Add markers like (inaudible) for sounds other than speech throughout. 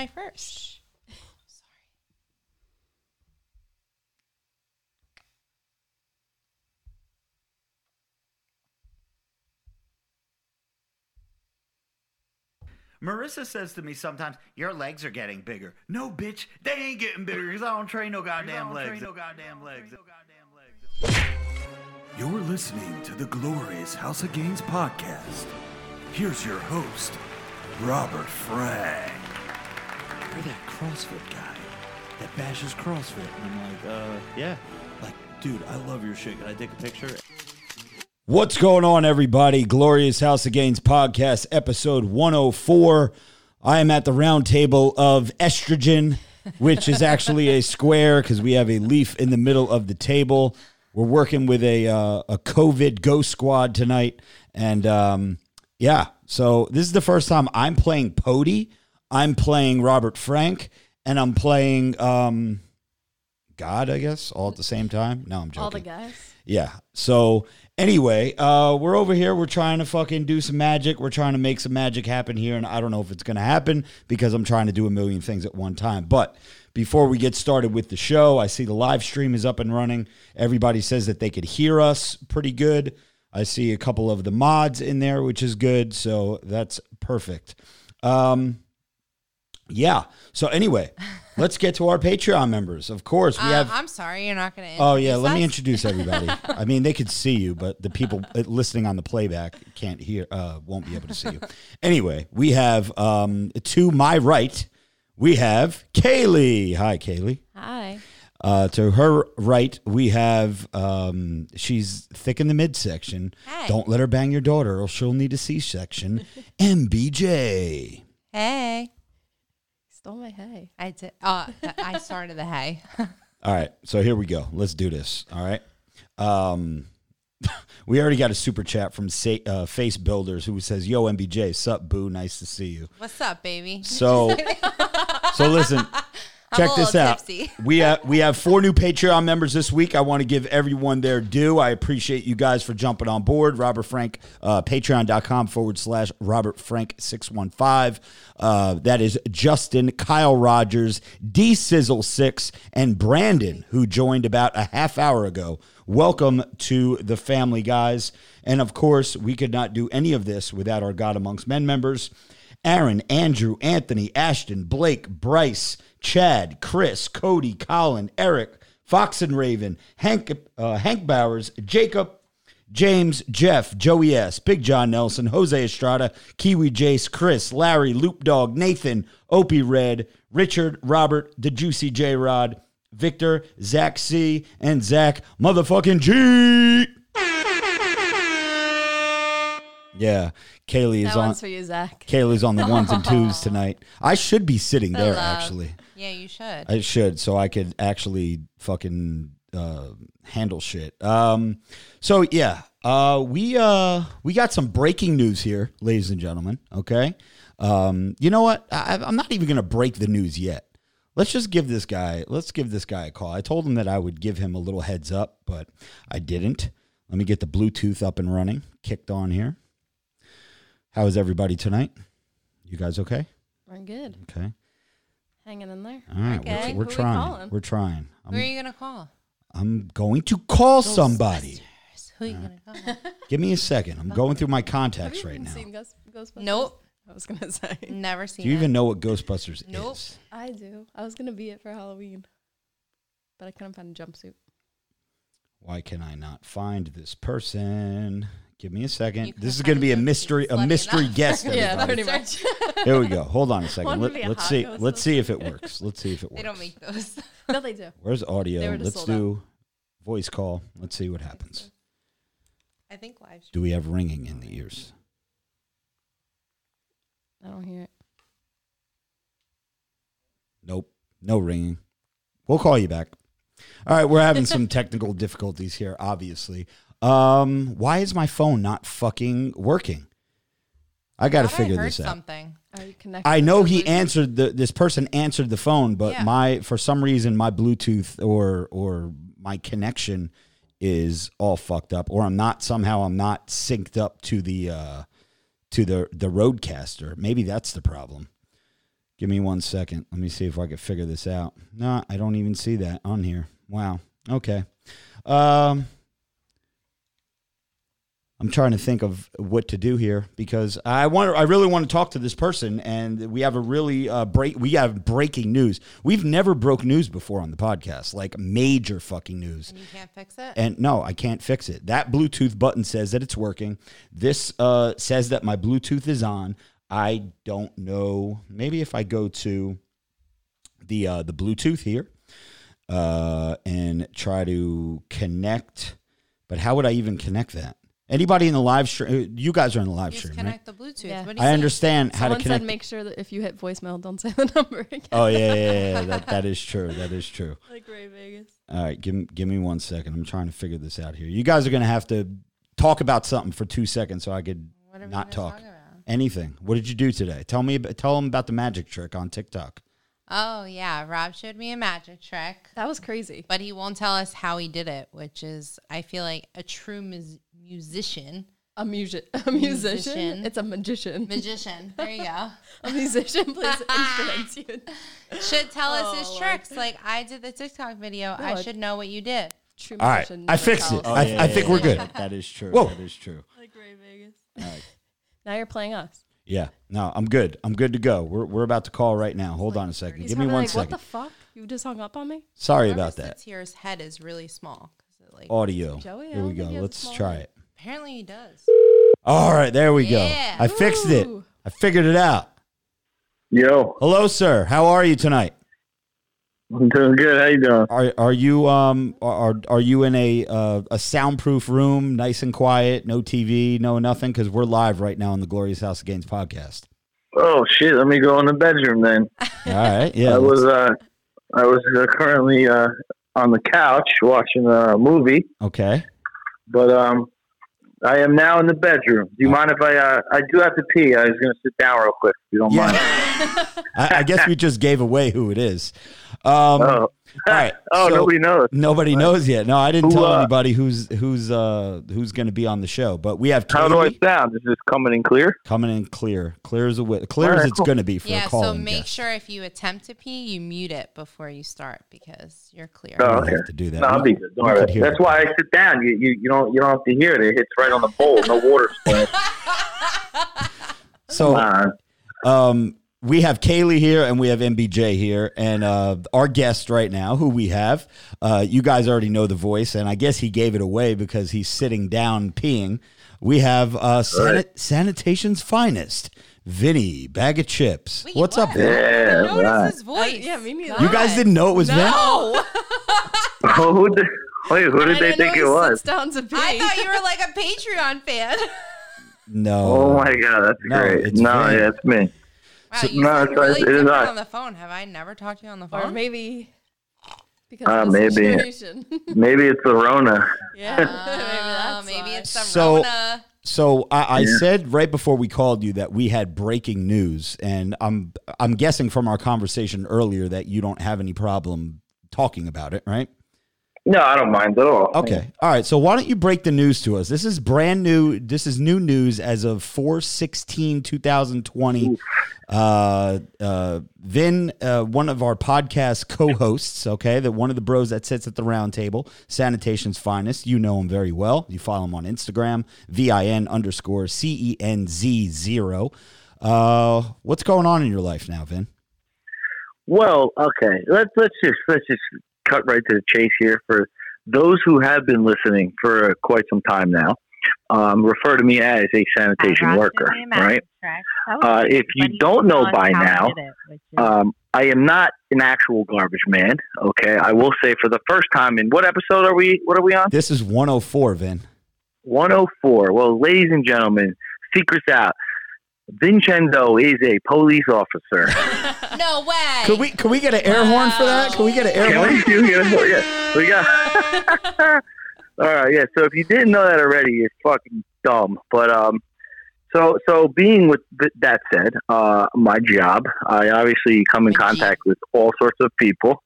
my first. Marissa says to me sometimes, "Your legs are getting bigger." No, bitch, they ain't getting bigger because I don't train no goddamn legs. No goddamn legs. You're listening to the glorious House of Gains podcast. Here's your host, Robert Frank. You're that CrossFit guy that bashes CrossFit. And I'm like, uh, yeah. Like, dude, I love your shit. Can I take a picture? What's going on, everybody? Glorious House of Gains podcast, episode 104. I am at the round table of estrogen, which is actually a square because we have a leaf in the middle of the table. We're working with a uh, a COVID ghost squad tonight, and um, yeah, so this is the first time I'm playing Pody. I'm playing Robert Frank, and I'm playing um, God, I guess, all at the same time. No, I'm joking. All the guys. Yeah. So anyway, uh, we're over here. We're trying to fucking do some magic. We're trying to make some magic happen here, and I don't know if it's gonna happen because I'm trying to do a million things at one time. But before we get started with the show, I see the live stream is up and running. Everybody says that they could hear us pretty good. I see a couple of the mods in there, which is good. So that's perfect. Um, yeah. So anyway, let's get to our Patreon members. Of course, we Uh, have. I'm sorry, you're not going to. Oh yeah, let me introduce everybody. (laughs) I mean, they could see you, but the people uh, listening on the playback can't hear, uh, won't be able to see you. Anyway, we have um, to my right, we have Kaylee. Hi, Kaylee. Hi. Uh, to her right, we have um, she's thick in the midsection. Hey. Don't let her bang your daughter, or she'll need a C-section. MBJ. Hey. Stole my hay. I did. Uh, I started the hay. (laughs) All right, so here we go. Let's do this. All right. Um, (laughs) we already got a super chat from Sa- uh, Face Builders who says, "Yo, MBJ, sup, boo? Nice to see you." What's up, baby? So, (laughs) so listen. Check this out. tipsy. (laughs) We have we have four new Patreon members this week. I want to give everyone their due. I appreciate you guys for jumping on board. Robert Frank, uh, patreon.com forward slash Robert Frank 615. Uh, that is Justin, Kyle Rogers, D Sizzle 6, and Brandon, who joined about a half hour ago. Welcome to the family, guys. And of course, we could not do any of this without our God Amongst Men members. Aaron, Andrew, Anthony, Ashton, Blake, Bryce, Chad, Chris, Cody, Colin, Eric, Fox and Raven, Hank, uh, Hank Bowers, Jacob, James, Jeff, Joey S., Big John Nelson, Jose Estrada, Kiwi Jace, Chris, Larry, Loop Dog, Nathan, Opie Red, Richard, Robert, The Juicy J Rod, Victor, Zach C., and Zach motherfucking G. Yeah, Kaylee is That on. one's for you, Zach. Kaylee's on the ones and twos (laughs) tonight. I should be sitting there love. actually. Yeah, you should. I should, so I could actually fucking uh, handle shit. Um, so yeah, uh, we uh, we got some breaking news here, ladies and gentlemen. Okay, um, you know what? I, I'm not even gonna break the news yet. Let's just give this guy. Let's give this guy a call. I told him that I would give him a little heads up, but I didn't. Let me get the Bluetooth up and running, kicked on here. How is everybody tonight? You guys okay? We're good. Okay. Hanging in there. All right, Okay. we're, we're Who we trying. We're trying. Who are I'm, you going to call? I'm going to call somebody. Who are you going to call? Give me a second. I'm going through my Have contacts you right now. seen Ghost, Ghostbusters? Nope. I was gonna (laughs) say. Never seen Do you it. even know what Ghostbusters is? Nope. is? I do. I was gonna be it for Halloween, but I couldn't find a jumpsuit. Why can I not find this person? Give me a second. You This is going to be a mystery, a mystery enough. guest. (laughs) Yeah, everybody. pretty much. (laughs) Here we go. Hold on a second. Let, a let's see. Let's see if it (laughs) works. Let's see if it works. They don't make those. no, they do. Where's They audio? Let's sold out. do voice call. Let's see what happens. I think live. Do we have ringing in the ears? I don't hear it. Nope. No ringing. We'll call you back. All right, we're having some technical difficulties here, obviously. Um, why is my phone not fucking working? I got to figure I this out. something. Are you connected? I know he answered the this person answered the phone, but Yeah. my for some reason my Bluetooth or or my connection is all fucked up, or I'm not somehow I'm not synced up to the uh to the the RODECaster. Maybe that's the problem. Give me one second. Let me see if I can figure this out. No, I don't even see that on here. Wow. Okay. Um, I'm trying to think of what to do here because I want I really want to talk to this person and we have a really uh, break we have breaking news. We've never broke news before on the podcast, like major fucking news. And you can't fix it? And no, I can't fix it. That Bluetooth button says that it's working. This uh, says that my Bluetooth is on. I don't know. Maybe if I go to the uh, the Bluetooth here uh, and try to connect, but how would I even connect that? Anybody in the live stream? You guys are in the live Just stream, right? connect the Bluetooth. Yeah. What do you I say? understand how Someone to said connect. make sure that if you hit voicemail, don't say the (laughs) number again. oh yeah, yeah, yeah, yeah. That, that is true. (laughs) That is true. like Ray Vegas. All right, give me, give me one second. I'm trying to figure this out here. You guys are gonna have to talk about something for two seconds so I could What are we not gonna talk. about? anything. What did you do today? Tell me. ab- Tell them about the magic trick on TikTok. Oh, yeah. Rob showed me a magic trick, That was crazy. but he won't tell us how he did it, which is, I feel like, a true mus- musician. A music, (laughs) a musician. Musician. It's a magician. Magician. There you go. (laughs) a musician plays (laughs) instruments. Should tell us his Oh, Lord. tricks. Like I did the TikTok video. I No, it- should know what you did. true All right. I never fixed it. tells. I- I think we're good. That is true. Whoa. That is true. Like Ray Vegas. All right. Now you're playing us. Yeah. No, I'm good. I'm good to go. We're, we're about to call right now. Hold on a second. Give me probably one like, second. What the fuck? You just hung up on me? Sorry about that. sits here, his head is really small. it, like, Audio. Joey, Here we go. think he has a Let's try it. Apparently he does. All right. There we go. Yeah. I fixed it. Ooh. I figured it out. Yo, Hello, sir. How are you tonight? I'm doing good. How you doing? Are are you um are are you in a uh, a soundproof room, nice and quiet, no TV, no nothing? Because we're live right now on the Glorious House of Gains podcast. Oh shit! Let me go in the bedroom then. All right, yeah. I was uh, I was uh, currently uh, on the couch watching a movie, okay. but um, I am now in the bedroom. Do you mind if I? Uh, I do have to pee. I was going to sit down real quick. If you don't Yeah. mind. (laughs) I, I guess we just gave away who it is. Um, Oh, all right. (laughs) oh, so- nobody knows. Nobody knows yet. No, I didn't Who, tell uh, anybody who's who's uh who's going to be on the show. But we have How do I sound? Is this coming in clear? coming in clear, clear as a whi- clear All as it's cool. going to be for Yeah, a call. so make sure if you attempt to pee, you mute it before you start because you're clear. Oh, I don't okay. have to do that. No, I'll be good. Don't worry. That's it. why I sit down. You, you you don't you don't have to hear it. It hits right on the bowl. No water splash. So Come. Um, we have Kaylee here and we have MBJ here, and uh, our guest right now, who we have, uh, you guys already know the voice, and I guess he gave it away because he's sitting down peeing. We have uh, sanit- sanitation's finest, Vinny, bag of chips. Wait, What's what? up, Vin? Yeah, Notice right. his voice. yeah, me neither. You guys didn't know it was Vin? No. (laughs) (laughs) Oh, who did, wait, who did I they think it was? sits down to. I thought you were like a Patreon fan. (laughs) No. Oh my god, that's No, great. it's No, Vin. yeah, it's me. Wow, So- you No, sound it's- really it is different us. on the phone. Have I never talked to you on the or phone? maybe because Uh, of maybe. situation. (laughs) Maybe it's the Rona. yeah, (laughs) maybe, maybe it's the So- Rona. So I, I Yeah. said right before we called you that we had breaking news, and I'm I'm guessing from our conversation earlier that you don't have any problem talking about it, right? No, I don't mind at all. Okay. All right. So why don't you break the news to us? This is brand new. This is new news as of 416 2020. Uh, uh, Vin, uh, one of our podcast co hosts, okay, that one of the bros that sits at the round table, Sanitation's Finest. You know him very well. You follow him on Instagram, V I N underscore C E N Z zero. Uh, what's going on in your life now, Vin? Well, okay. Let's let's just let's just cut right to the chase here. For those who have been listening for quite some time now, um, refer to me as a sanitation worker, right? Uh, if you don't know by now, Um, I am not an actual garbage man. Okay, I will say for the first time in what episode are we? What are we on? This is 104, Vin. 104. Well, ladies and gentlemen, secrets out. Vincenzo is a police officer. (laughs) No way. Could we could we get an air horn for that? Can we get an air Can horn? we (laughs) do it? Yeah, we got. (laughs) All right, yeah. So if you didn't know that already, you're fucking dumb. But um, so so being with th- that said, uh, my job, I obviously come in contact with all sorts of people.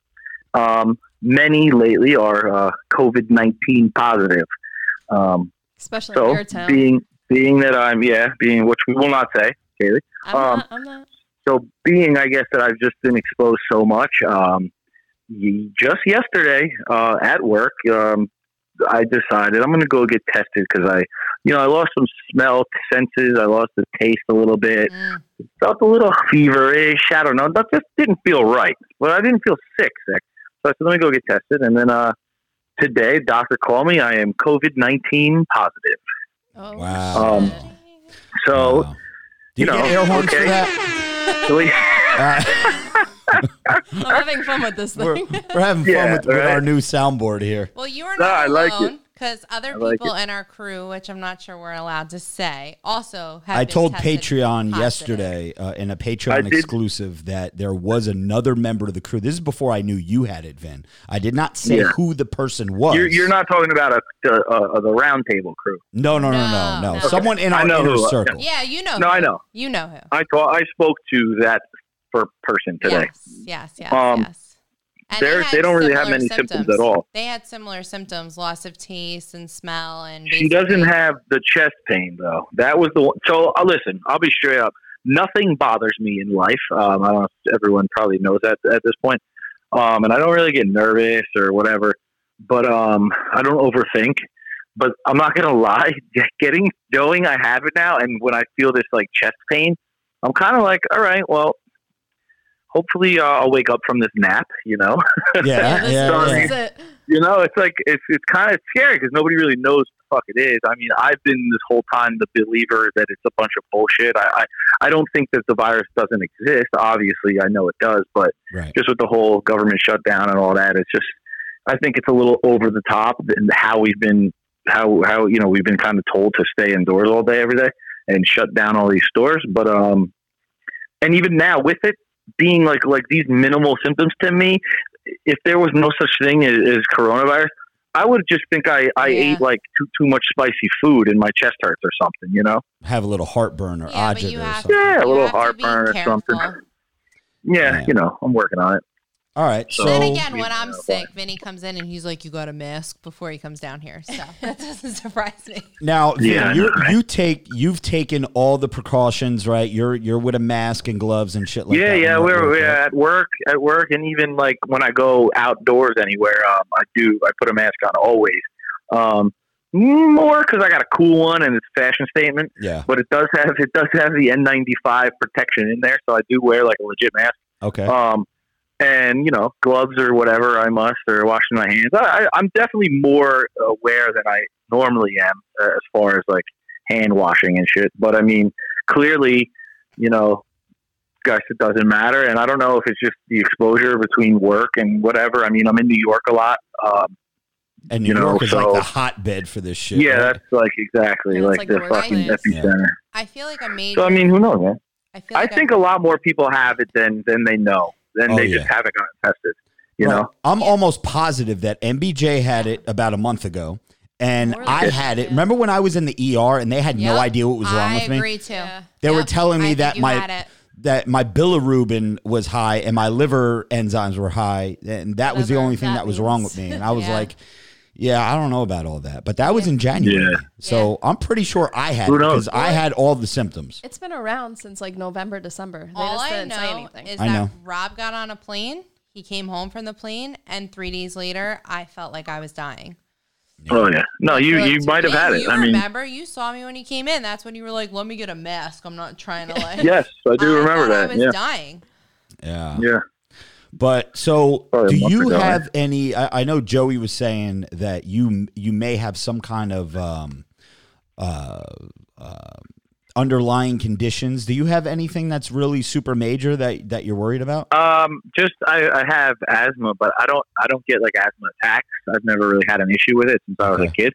Um, many lately are uh, COVID nineteen positive. Um, especially so in your town. being being that I'm yeah being which we will not say, Kaylee. I'm um, not. I'm not. so being, I guess that I've just been exposed so much. Um, just yesterday uh, at work, um, I decided I'm going to go get tested because I, you know, I lost some smell senses. I lost the taste a little bit. Mm. Felt a little feverish. I don't know. That just didn't feel right. But I didn't feel sick, sick. So I said, let me go get tested. And then uh, today, doctor called me. I am COVID 19 positive. Oh, Wow. Um, So, Wow. Do you, you get know, air horns for okay. that? (laughs) we- Uh, (laughs) I'm having fun with this we're, thing. we're having fun Yeah, with, with our new soundboard here. Well, you are No, not I like it. Alone because other like people it. in our crew, which I'm not sure we're allowed to say, also have. I been told Patreon positive. yesterday uh, in a Patreon did- exclusive that there was another member of the crew. This is before I knew you had it, Vin. I did not say Yeah. who the person was. you're, you're not talking about a, a, a, the round table crew. No, no, no, no, No, no. no. Someone in I our know inner who, circle. Yeah, you know. No, who. I know. You know who. I thought I spoke to that for person today. Yes, yes, yes, Um, yes. And they're- they don't really have many symptoms at all. They had similar symptoms: loss of taste and smell, and She doesn't have the chest pain though. That was the one. So uh, listen, I'll be straight up. Nothing bothers me in life. Um, I don't know if everyone probably knows that at this point. Um, and I don't really get nervous or whatever. But um, I don't overthink. But I'm not gonna (laughs) lie, getting knowing I have it now, and when I feel this like chest pain, I'm kind of like, all right, well, hopefully uh, I'll wake up from this nap. You know. Yeah, (laughs) yeah, this yeah. is it. you know, it's like it's it's kind of scary because nobody really knows what the fuck it is. I mean, I've been this whole time the believer that it's a bunch of bullshit. I I, I don't think that the virus doesn't exist. Obviously, I know it does, but Right. just with the whole government shutdown and all that, it's just I think it's a little over the top and how we've been how how you know we've been kind of told to stay indoors all day every day and shut down all these stores. But um, and even now with it being like like these minimal symptoms to me, if there was no such thing as, as coronavirus, I would just think I, I Yeah. ate like too too much spicy food and my chest hurts or something, you know? Have a little heartburn or Yeah, but agita or have something. Yeah, a little have to be heartburn or something. Yeah, Yeah. you know, I'm working on it. All right. So- So then again, when I'm sick, Vinny comes in and he's like, "You got a mask before he comes down here." So (laughs) that doesn't surprise me. now, Vin, Yeah, I you're, right? you take you've taken all the precautions, right? You're you're with a mask and gloves and shit like yeah, that. yeah, yeah. we're, at work, we're at work, at work, and even like when I go outdoors anywhere, um, I do I put a mask on always. Um, more because I got a cool one and it's fashion statement, Yeah. but it does have it does have the N95 protection in there, so I do wear like a legit mask. Okay. Um, and you know, gloves or whatever I must, or washing my hands. I, I, I'm definitely more aware than I normally am uh, as far as like hand washing and shit. But I mean, clearly, you know, guys, it doesn't matter. And I don't know if it's just the exposure between work and whatever. I mean, I'm in New York a lot. Um, and New you know, York is so- like the hotbed for this shit. yeah, right? that's like exactly like, like the the fucking place. epicenter. I feel like a major. So I mean, who knows, man? I feel I like think a, a lot more people have it than than they know. Then Oh, they yeah. just haven't gotten tested. You Right. know. I'm almost positive that MBJ had it about a month ago, and I had it. Remember when I was in the ER and they had no idea what was wrong I with me? I agree too. Yeah. They were telling me I that my that my bilirubin was high and my liver enzymes were high, and that was the only thing that that was wrong with me. And I was (laughs) Yeah. like, "Yeah, I don't know about all that," but that was in January, Yeah. so I'm pretty sure I had Who it because? I had all the symptoms. It's been around since like November, December. They All just I didn't say know anything. is I that know. Rob got on a plane. He came home from the plane, and three days later, I felt like I was dying. Oh yeah. No, you Like, you to might have me, had it. You I mean, remember? You saw me when you came in. That's when you were like, "Let me get a mask." I'm not trying to like. (laughs) yes, I do (laughs) remember thought I that. was Yeah. dying. Yeah. Yeah. But so, a do you ago, have any? I, I know Joey was saying that you you may have some kind of um, uh, uh, underlying conditions. Do you have anything that's really super major that that you're worried about? Um, just I, I have asthma, but I don't I don't get like asthma attacks. I've never really had an issue with it since I was Okay. a kid.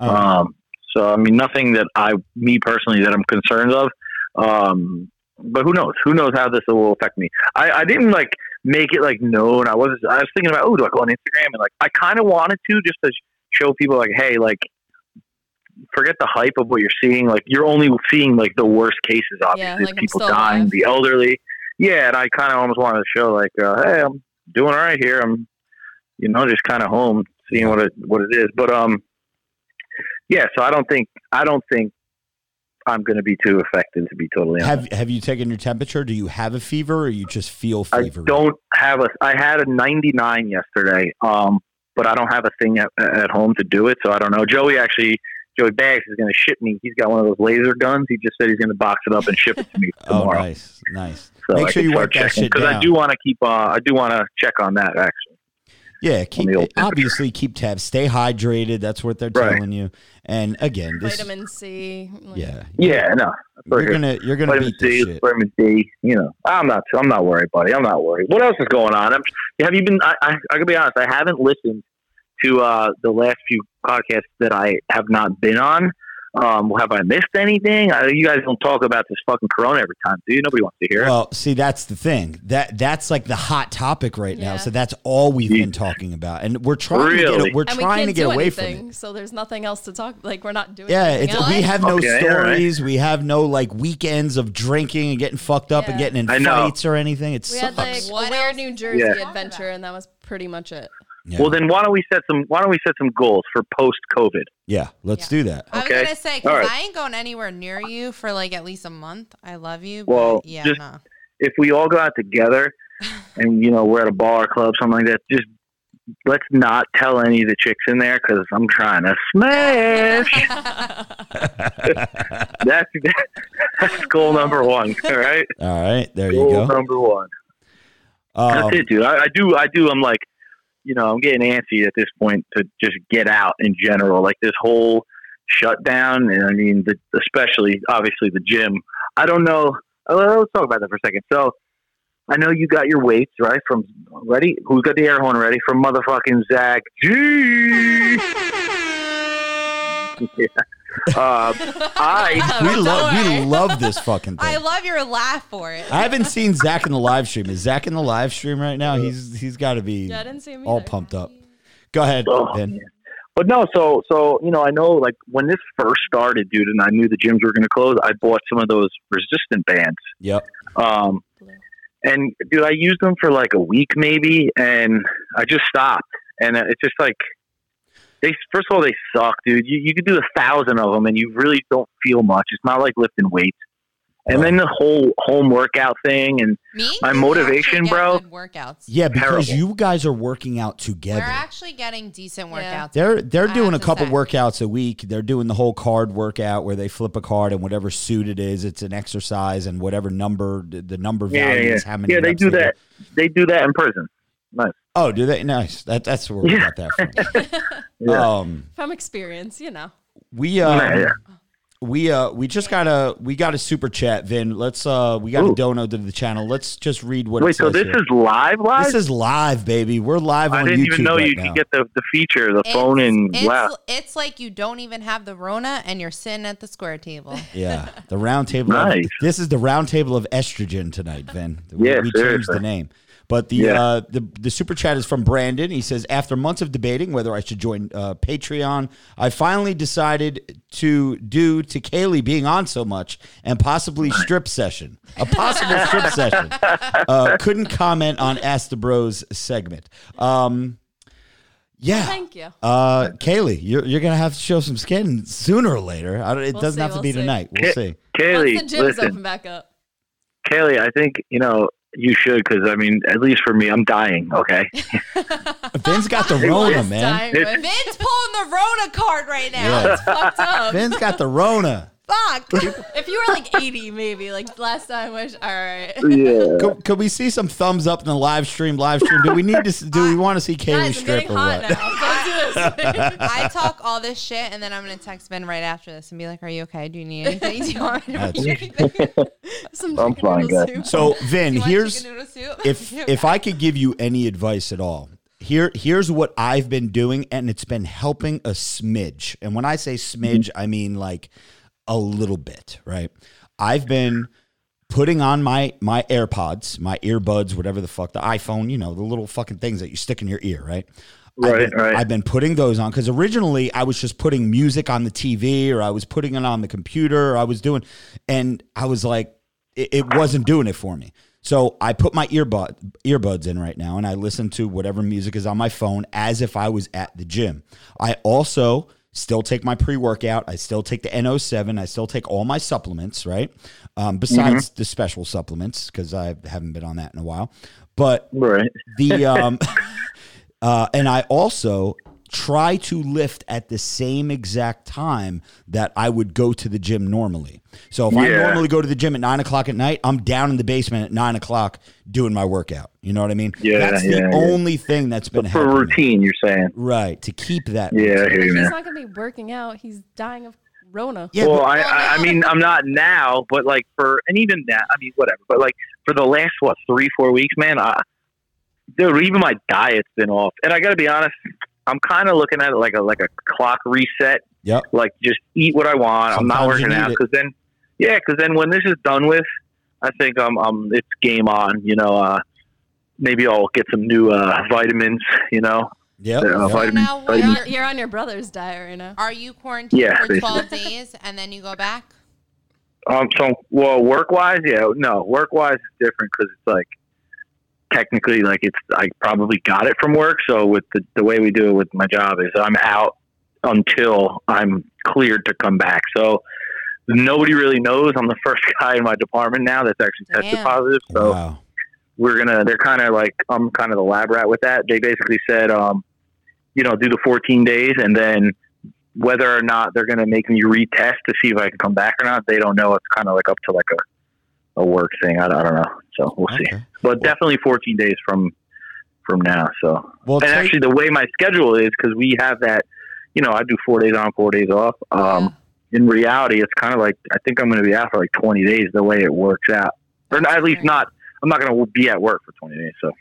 Um, so I mean, nothing that I, me personally, that I'm concerned of. Um, but who knows? Who knows how this will affect me? I, I didn't like make it like known. I wasn't. I was thinking about oh, do I go on Instagram and like I kind of wanted to just to show people like hey like forget the hype of what you're seeing. Like you're only seeing like the worst cases. Obviously, like, people dying, alive. the elderly. Yeah, and I kind of almost wanted to show like uh, hey, I'm doing all right here. I'm you know just kind of home seeing what it what it is. But um yeah, so I don't think I don't think I'm going to be too affected to be totally honest. Have Have you taken your temperature? Do you have a fever, or you just feel fever? I don't have a. I had a 99 yesterday, um, but I don't have a thing at, at home to do it, so I don't know. Joey actually, Joey Bags is going to ship me. He's got one of those laser guns. He just said he's going to box it up and ship it to me (laughs) Oh, tomorrow. nice, nice. So Make I sure you wipe that checking, shit I down. do want to keep. Uh, I do want to check on that actually. Yeah, keep the old temperature. obviously keep tabs. Stay hydrated. That's what they're Right. telling you. And again, this Vitamin C. like- yeah, Yeah, no. you're sure. gonna you're gonna vitamin beat this C, shit. vitamin D. You know, I'm not. I'm not worried, buddy. I'm not worried. What else is going on? I'm, have you been? I, I, I can be honest. I haven't listened to uh, the last few podcasts that I have not been on. Um, have I missed anything? I, you guys don't talk about this fucking corona every time, do you? Nobody wants to hear it. Well, see, that's the thing. That that's like the hot topic right now. So that's all we've Yeah. been talking about, and we're trying to Really? get we're And trying can't to get away anything, from it. so there's nothing else to talk. Like we're not doing. Yeah, it's we have no Okay, all right. stories. We have no like weekends of drinking and getting fucked up and getting in fights or anything. It We sucks. had like What a weird New Jersey? Yeah. adventure, and that was pretty much it. Yeah. Well, then why don't we set some? Why don't we set some goals for post COVID? yeah, let's do that. I was gonna say because All right. I ain't going anywhere near you for like at least a month. I love you. Well, but yeah, just- no. If we all go out together, (laughs) and you know we're at a bar, club, something like that, just let's not tell any of the chicks in there because I'm trying to smash. (laughs) (laughs) that's, that's goal number one. All right, All right, there you goal go. number one. Um, That's it, dude. I, I do. I do. I'm like, you know, I'm getting antsy at this point to just get out in general. Like this whole shutdown, and I mean, the, especially obviously the gym. I don't know. uh, Let's talk about that for a second. So, I know you got your weights right from ready. Who's got the air horn ready from motherfucking Zach G? (laughs) (laughs) yeah. Uh, I (laughs) we love we love this fucking thing. I love your laugh for it. I haven't seen Zach in the live stream. Is Zach in the live stream right now? He's he's got to be Yeah, I didn't see him all either. pumped up. Go ahead, Oh, Vin. man. But no, so so you know, I know like when this first started, dude, and I knew the gyms were going to close. I bought some of those resistant bands, Yep. um, and dude, I used them for like a week maybe, and I just stopped. And it's just like they first of all they suck, dude. You you could do a thousand of them, and you really don't feel much. It's not like lifting weights. And then the whole home workout thing, and Me? My You motivation, bro? Workouts. Yeah, because Terrible. you guys are working out together. We're actually getting decent Yeah. workouts. They're they're I doing a couple say. workouts a week. They're doing the whole card workout where they flip a card and whatever suit it is, it's an exercise and whatever number the the number yeah, value yeah, is how many. yeah, they do that. They do that in prison. Nice. Oh, do they? Nice. That that's where we Yeah. got that from. (laughs) Yeah. Um, From experience, you know. we uh, Yeah, yeah. we uh, we just got a we got a super chat. Vin, let's uh, we got a Ooh. dono to the channel. Let's just read what Wait, it says Wait, so this here. is live, live? this is live, baby. We're live I on didn't even know right you now. could get the, the feature, the It's- phone, and it's, wow. it's like you don't even have the Rona and you're sitting at the square table. (laughs) Yeah, the round table. Nice. Of, this is the round table of estrogen tonight, Vin. We, Yeah, we changed the name. But the, Yeah. uh, the the super chat is from Brandon. He says, after months of debating whether I should join uh, Patreon, I finally decided to do to Kaylee being on so much and possibly strip session, a possible strip (laughs) session. Uh, couldn't comment on Ask the Bros segment. Um, yeah. Thank you. Uh, Kaylee, you're, you're gonna have to show some skin sooner or later. I don't, it We'll doesn't see, have to we'll be see. tonight. We'll Ka- see. Kaylee, Once the gyms listen, open back up. Kaylee, I think you know you should because I mean, at least for me, I'm dying. Okay, (laughs) Vin's got the (laughs) Rona, man. time, Vin's pulling the Rona card right now. Yeah. It's fucked up. Vin's got the Rona. Fuck. (laughs) If you were like 80, maybe like last time, wish. All right. yeah. Could, could we see some thumbs up in the live stream? Live stream. Do we need to? Do we want to see Kaylee Guys, I'm strip or what? Don't do. (laughs) I talk all this shit and then I'm gonna text Ben right after this and be like, "Are you okay? Do you need anything? Do you want me to bring you anything? (laughs) Some I'm fine, guys. soup. So Do Vin, here's chicken noodle soup? if if I could give you any advice at all. Here here's what I've been doing, and it's been helping a smidge. And when I say smidge, mm-hmm. I mean like a little bit, right? I've been putting on my my AirPods, my earbuds, whatever the fuck, the iPhone, you know, the little fucking things that you stick in your ear, right? I've Right, been, right. I've been putting those on because originally I was just putting music on the TV or I was putting it on the computer or I was doing, and I was like, it, it wasn't doing it for me. So I put my earbud earbuds in right now and I listen to whatever music is on my phone as if I was at the gym. I also Still take my pre workout. I still take the NO7. I still take all my supplements, right? Um, besides the special supplements, because I haven't been on that in a while. But Right. the (laughs) um (laughs) uh and I also try to lift at the same exact time that I would go to the gym normally. So if I normally go to the gym at nine o'clock at night, I'm down in the basement at nine o'clock doing my workout. You know what I mean? Yeah, That's the yeah, yeah. only thing that's been For helping routine, you're saying. Right. To keep that. Yeah, I He's not gonna be working out. He's dying of Rona. Yeah, well, I, I, I mean, I'm not now, but like for, and even now, I mean, whatever. But like for the last what three, four weeks, man, I, dude, even my diet's been off. And I got to be honest, I'm kind of looking at it like a like a clock reset. Yep. Like just eat what I want. I'm not working out because then, yeah, because then when this is done with, I think um um it's game on. You know, uh, maybe I'll get some new uh, vitamins. You know, Yep. uh, yep. vitamins. now. You're, you're on your brother's diet right now. Are you quarantined Yeah, for basically. 12 days and then you go back? Um, so well, work wise, yeah, no, work wise is different because it's like technically like it's I probably got it from work. So with the the way we do it with my job is I'm out until I'm cleared to come back. So nobody really knows I'm the (laughs) first guy in my department now that's actually tested Damn. positive. So wow. we're gonna they're kind of like I'm kind of the lab rat with that. They basically said, um, you know, do the 14 days and then whether or not they're gonna make me retest to see if I can come back or not, they don't know. It's kind of like up to like a a work thing. I, I don't know. So we'll see. Okay. But definitely 14 days from from now. So Well, and take- actually, the way my schedule is because we have that. You know, I do four days on, four days off. Um, in reality, it's kind of like I think I'm going to be out for like 20 days the way it works out, or at least not. I'm not going to be at work for 20 days, so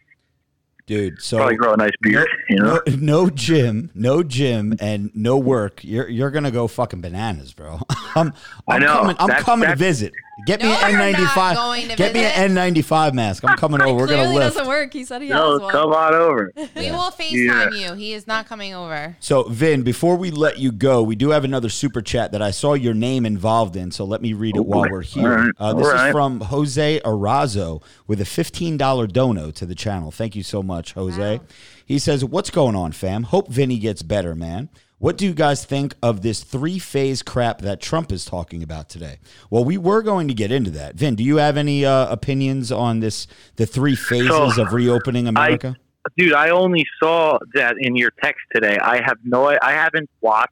dude. So probably grow a nice beard. you know, no, no gym, no gym, and no work. You're you're gonna go fucking bananas, bro. (laughs) I'm, I I'm know. coming. I'm That's- coming to visit. Get me No, an you're N95. not going Get me an N95 mask. I'm coming over. We're gonna Clearly lift. doesn't work. He said he no, has one. come on over. (laughs) We Yeah. will FaceTime you. He is not coming over. So, Vin, before we let you go, we do have another super chat that I saw your name involved in. So let me read it while we're here. All right. Uh, this All is right. from Jose Arazo with a $15 dono to the channel. Thank you so much, Jose. Wow. He says, What's going on, fam? Hope Vinny gets better, man. What do you guys think of this three phase crap that Trump is talking about today? Well, we were going to get into that. Vin, do you have any uh, opinions on this, the three phases So, of reopening America? dude. I only saw that in your text today. I have no. I haven't watched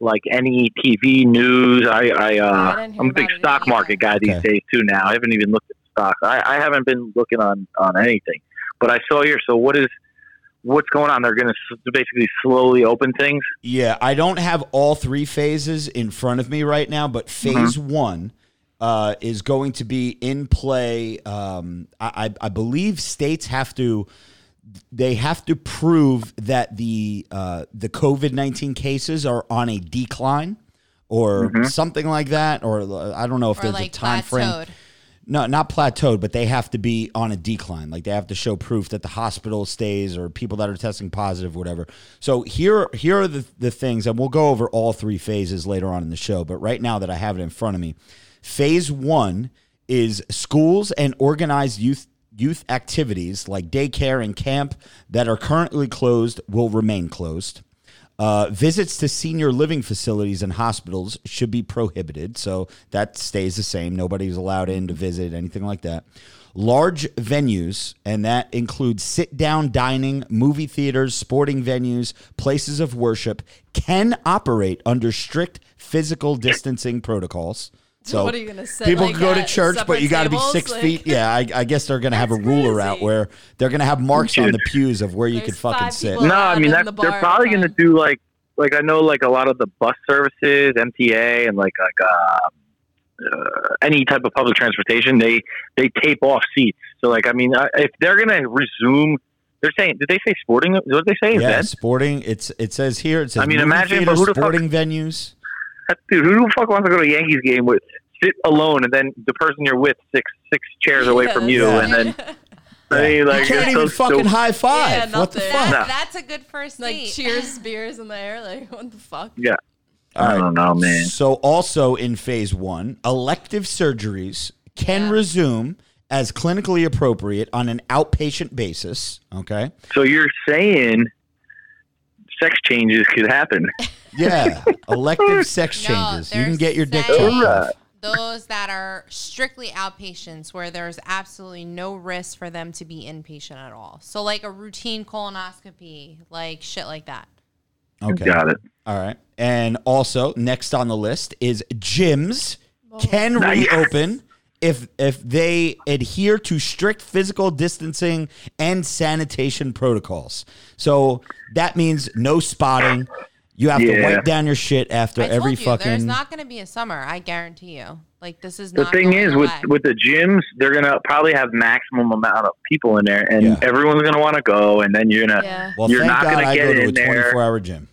like any TV news. I, I, uh, I I'm a big stock market guy these Okay. days too. Now I haven't even looked at stocks. I, I haven't been looking on on anything. But I saw here. So what is what's going on? They're going to basically slowly open things. Yeah, I don't have all three phases in front of me right now, but phase one uh, is going to be in play. Um, I, I, I believe states have to they have to prove that the uh, the COVID nineteen cases are on a decline or something like that, or uh, I don't know if Or there's like a time frame. No, not plateaued, but they have to be on a decline. Like they have to show proof that the hospital stays or people that are testing positive, whatever. So here, here are the, the things, and we'll go over all three phases later on in the show. But right now that I have it in front of me, phase one is schools and organized youth youth activities like daycare and camp that are currently closed will remain closed. Uh, visits to senior living facilities and hospitals should be prohibited. So that stays the same. Nobody's allowed in to visit, anything like that. Large venues, and that includes sit down dining, movie theaters, sporting venues, places of worship, can operate under strict physical distancing protocols. So What are you gonna say, People like, can go to church, but you got to be six Like- feet. Yeah, I, I guess they're going to have a That's ruler out where they're going to have marks on the pews of where you There's could fucking sit. No, I mean that the they're probably going to do like like I know like a lot of the bus services, MTA, and like like uh, uh, any type of public transportation. They they tape off seats. So like I mean, uh, if they're going to resume, they're saying did they say sporting? What did they say? Yeah, Events? sporting. It's it says here. It says I mean, movie imagine, but theaters, who the fuck- sporting venues. Dude, who the fuck wants to go to a Yankees game with sit alone and then the person you're with six six chairs away from you, Yeah. and then (laughs) I mean, like you can't even so fucking stupid. high five. Yeah, what the fuck? That, That's a good first like date. cheers (laughs) beers in the air. Like what the fuck? Yeah, All I right. don't know, man. So also in phase one, elective surgeries can Yeah. resume as clinically appropriate on an outpatient basis. Okay. So you're saying sex changes could happen? Yeah, (laughs) elective sex No, changes. you can get your dick saying chopped off. Those that are strictly outpatients, where there's absolutely no risk for them to be inpatient at all. So, like a routine colonoscopy, like shit like that. Okay. Got it. All right. And also, next on the list is gyms can Nice. reopen if if they adhere to strict physical distancing and sanitation protocols. So that means no spotting. You have to wipe down your shit after every fucking. I told every you, there's not going to be a summer. I guarantee you. Like this is The thing is, with away. with the gyms, they're gonna probably have maximum amount of people in there, and Yeah. everyone's gonna want to go, and then you're gonna. Yeah. well, you're thank not God gonna I get go to a in there. 24 hour gym.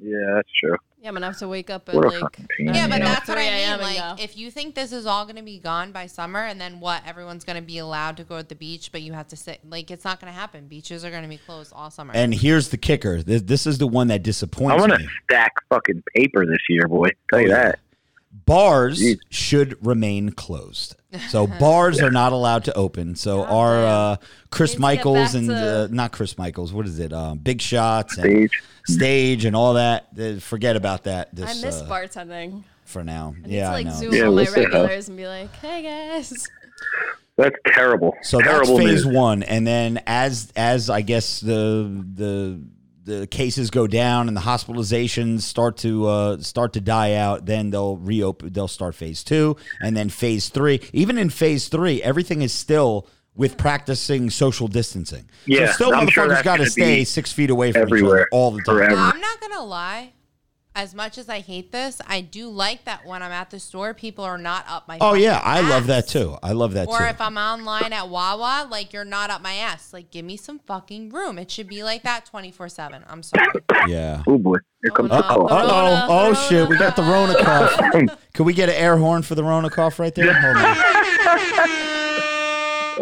Yeah, that's true. Yeah, I'm gonna have to wake up at What like pain Yeah, but ass. that's what I mean. a.m. Like, if you think this is all going to be gone by summer, and then what? Everyone's going to be allowed to go at the beach, but you have to sit. Like, it's not going to happen. Beaches are going to be closed all summer. And here's the kicker. This, this is the one that disappoints. I disappoints want to stack fucking paper this year, boy. Tell you Oh, that. Bars Jeez. should remain closed. So (laughs) bars are not allowed to open. So our uh, Chris Needs to get Michaels and to- uh, not Chris Michaels. What is it? Um, Big Shots and Stage. stage and all that. uh, Forget about that. I miss uh, bartending. for now. I yeah, to like I know. zoom Yeah, all my what the regulars and be like, "Hey guys." That's terrible. So terrible that's phase news. one, and then as as I guess the the the cases go down and the hospitalizations start to uh, start to die out, then they'll reopen. They'll start phase two, and then phase three. Even in phase three, everything is still with practicing social distancing. Yeah, so still I'm motherfuckers that's got to stay six feet away from each other everywhere, all the time. forever. I'm not going to lie. As much as I hate this, I do like that when I'm at the store, people are not up my. Oh fucking yeah, I love that too. I love that Or too. Or if I'm online at Wawa, like you're not up my ass. Like give me some fucking room. It should be like that 24 seven. I'm sorry. yeah. Oh boy, here comes Oh, the no. call. Oh! Rona, Oh Rona, shit! We got the Rona Rona. cough. Can we get an air horn for the Rona cough right there? Hold on. (laughs)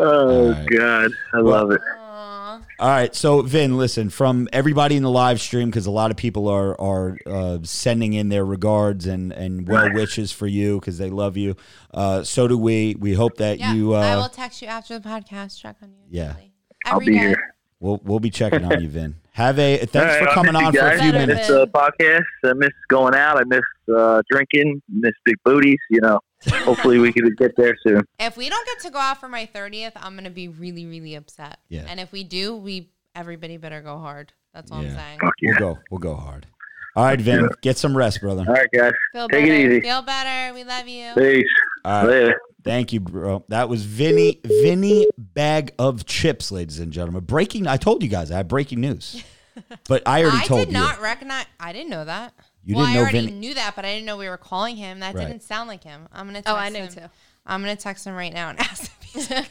Oh All right. god, I love it. Aw. All right, so Vin, listen from everybody in the live stream because a lot of people are are uh, sending in their regards and and well wishes for you because they love you. Uh, so do we. We hope that Yeah, you. I Uh, will text you after the podcast. Check on you. Yeah. daily. I'll be day. here. we'll we'll be checking on you, (laughs) Vin. Have a thanks All right, for coming on for a few Better, I minutes. miss uh, podcast. I miss going out. I miss uh, drinking. Miss big booties. You know. Hopefully we can get there soon. (laughs) If we don't get to go out for my 30th, I'm gonna be really, really upset. Yeah. And if we do, we everybody better go hard. That's all Yeah. I'm saying. Fuck We'll go. We'll go hard. All right, Vin. Get some rest, brother. All right, guys. Feel Take it easy. Feel better. We love you. Peace. All right. Later. Thank you, bro. That was Vinny Vinny bag of chips, ladies and gentlemen. Breaking. I told you guys I have breaking news, (laughs) but I already I told you. I did not recognize. I didn't know that. You well, didn't I already Vinny- knew that, but I didn't know we were calling him. That Right. didn't sound like him. I'm gonna. Text Oh, I knew him. too. I'm gonna text him right now and (laughs) ask him.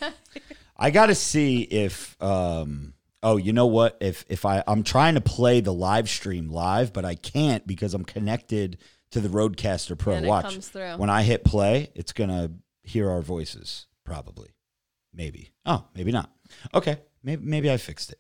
I got to see if. Um, oh, you know what? If if I I'm trying to play the live stream live, but I can't because I'm connected to the RODECaster Pro. And it Watch comes through. when I hit play, it's gonna hear our voices. Probably, maybe. Oh, maybe not. Okay. Maybe, maybe I fixed it.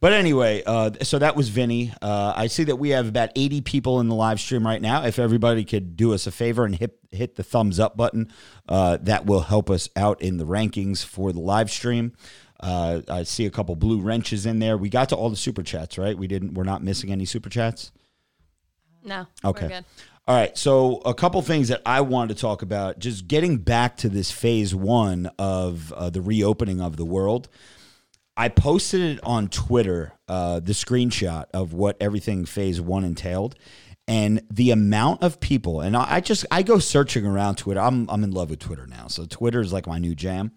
But anyway, uh, so that was Vinny. Uh, I see that we have about 80 people in the live stream right now. If everybody could do us a favor and hit, hit the thumbs up button, uh, that will help us out in the rankings for the live stream. Uh, I see a couple blue wrenches in there. We got to all the super chats, right? We didn't. We're not missing any super chats. No. Okay. All right. So, a couple things that I wanted to talk about, just getting back to this phase one of uh, the reopening of the world. I posted it on Twitter, uh, the screenshot of what everything phase one entailed. And the amount of people, and I just I go searching around Twitter. I'm I'm in love with Twitter now, so Twitter is like my new jam.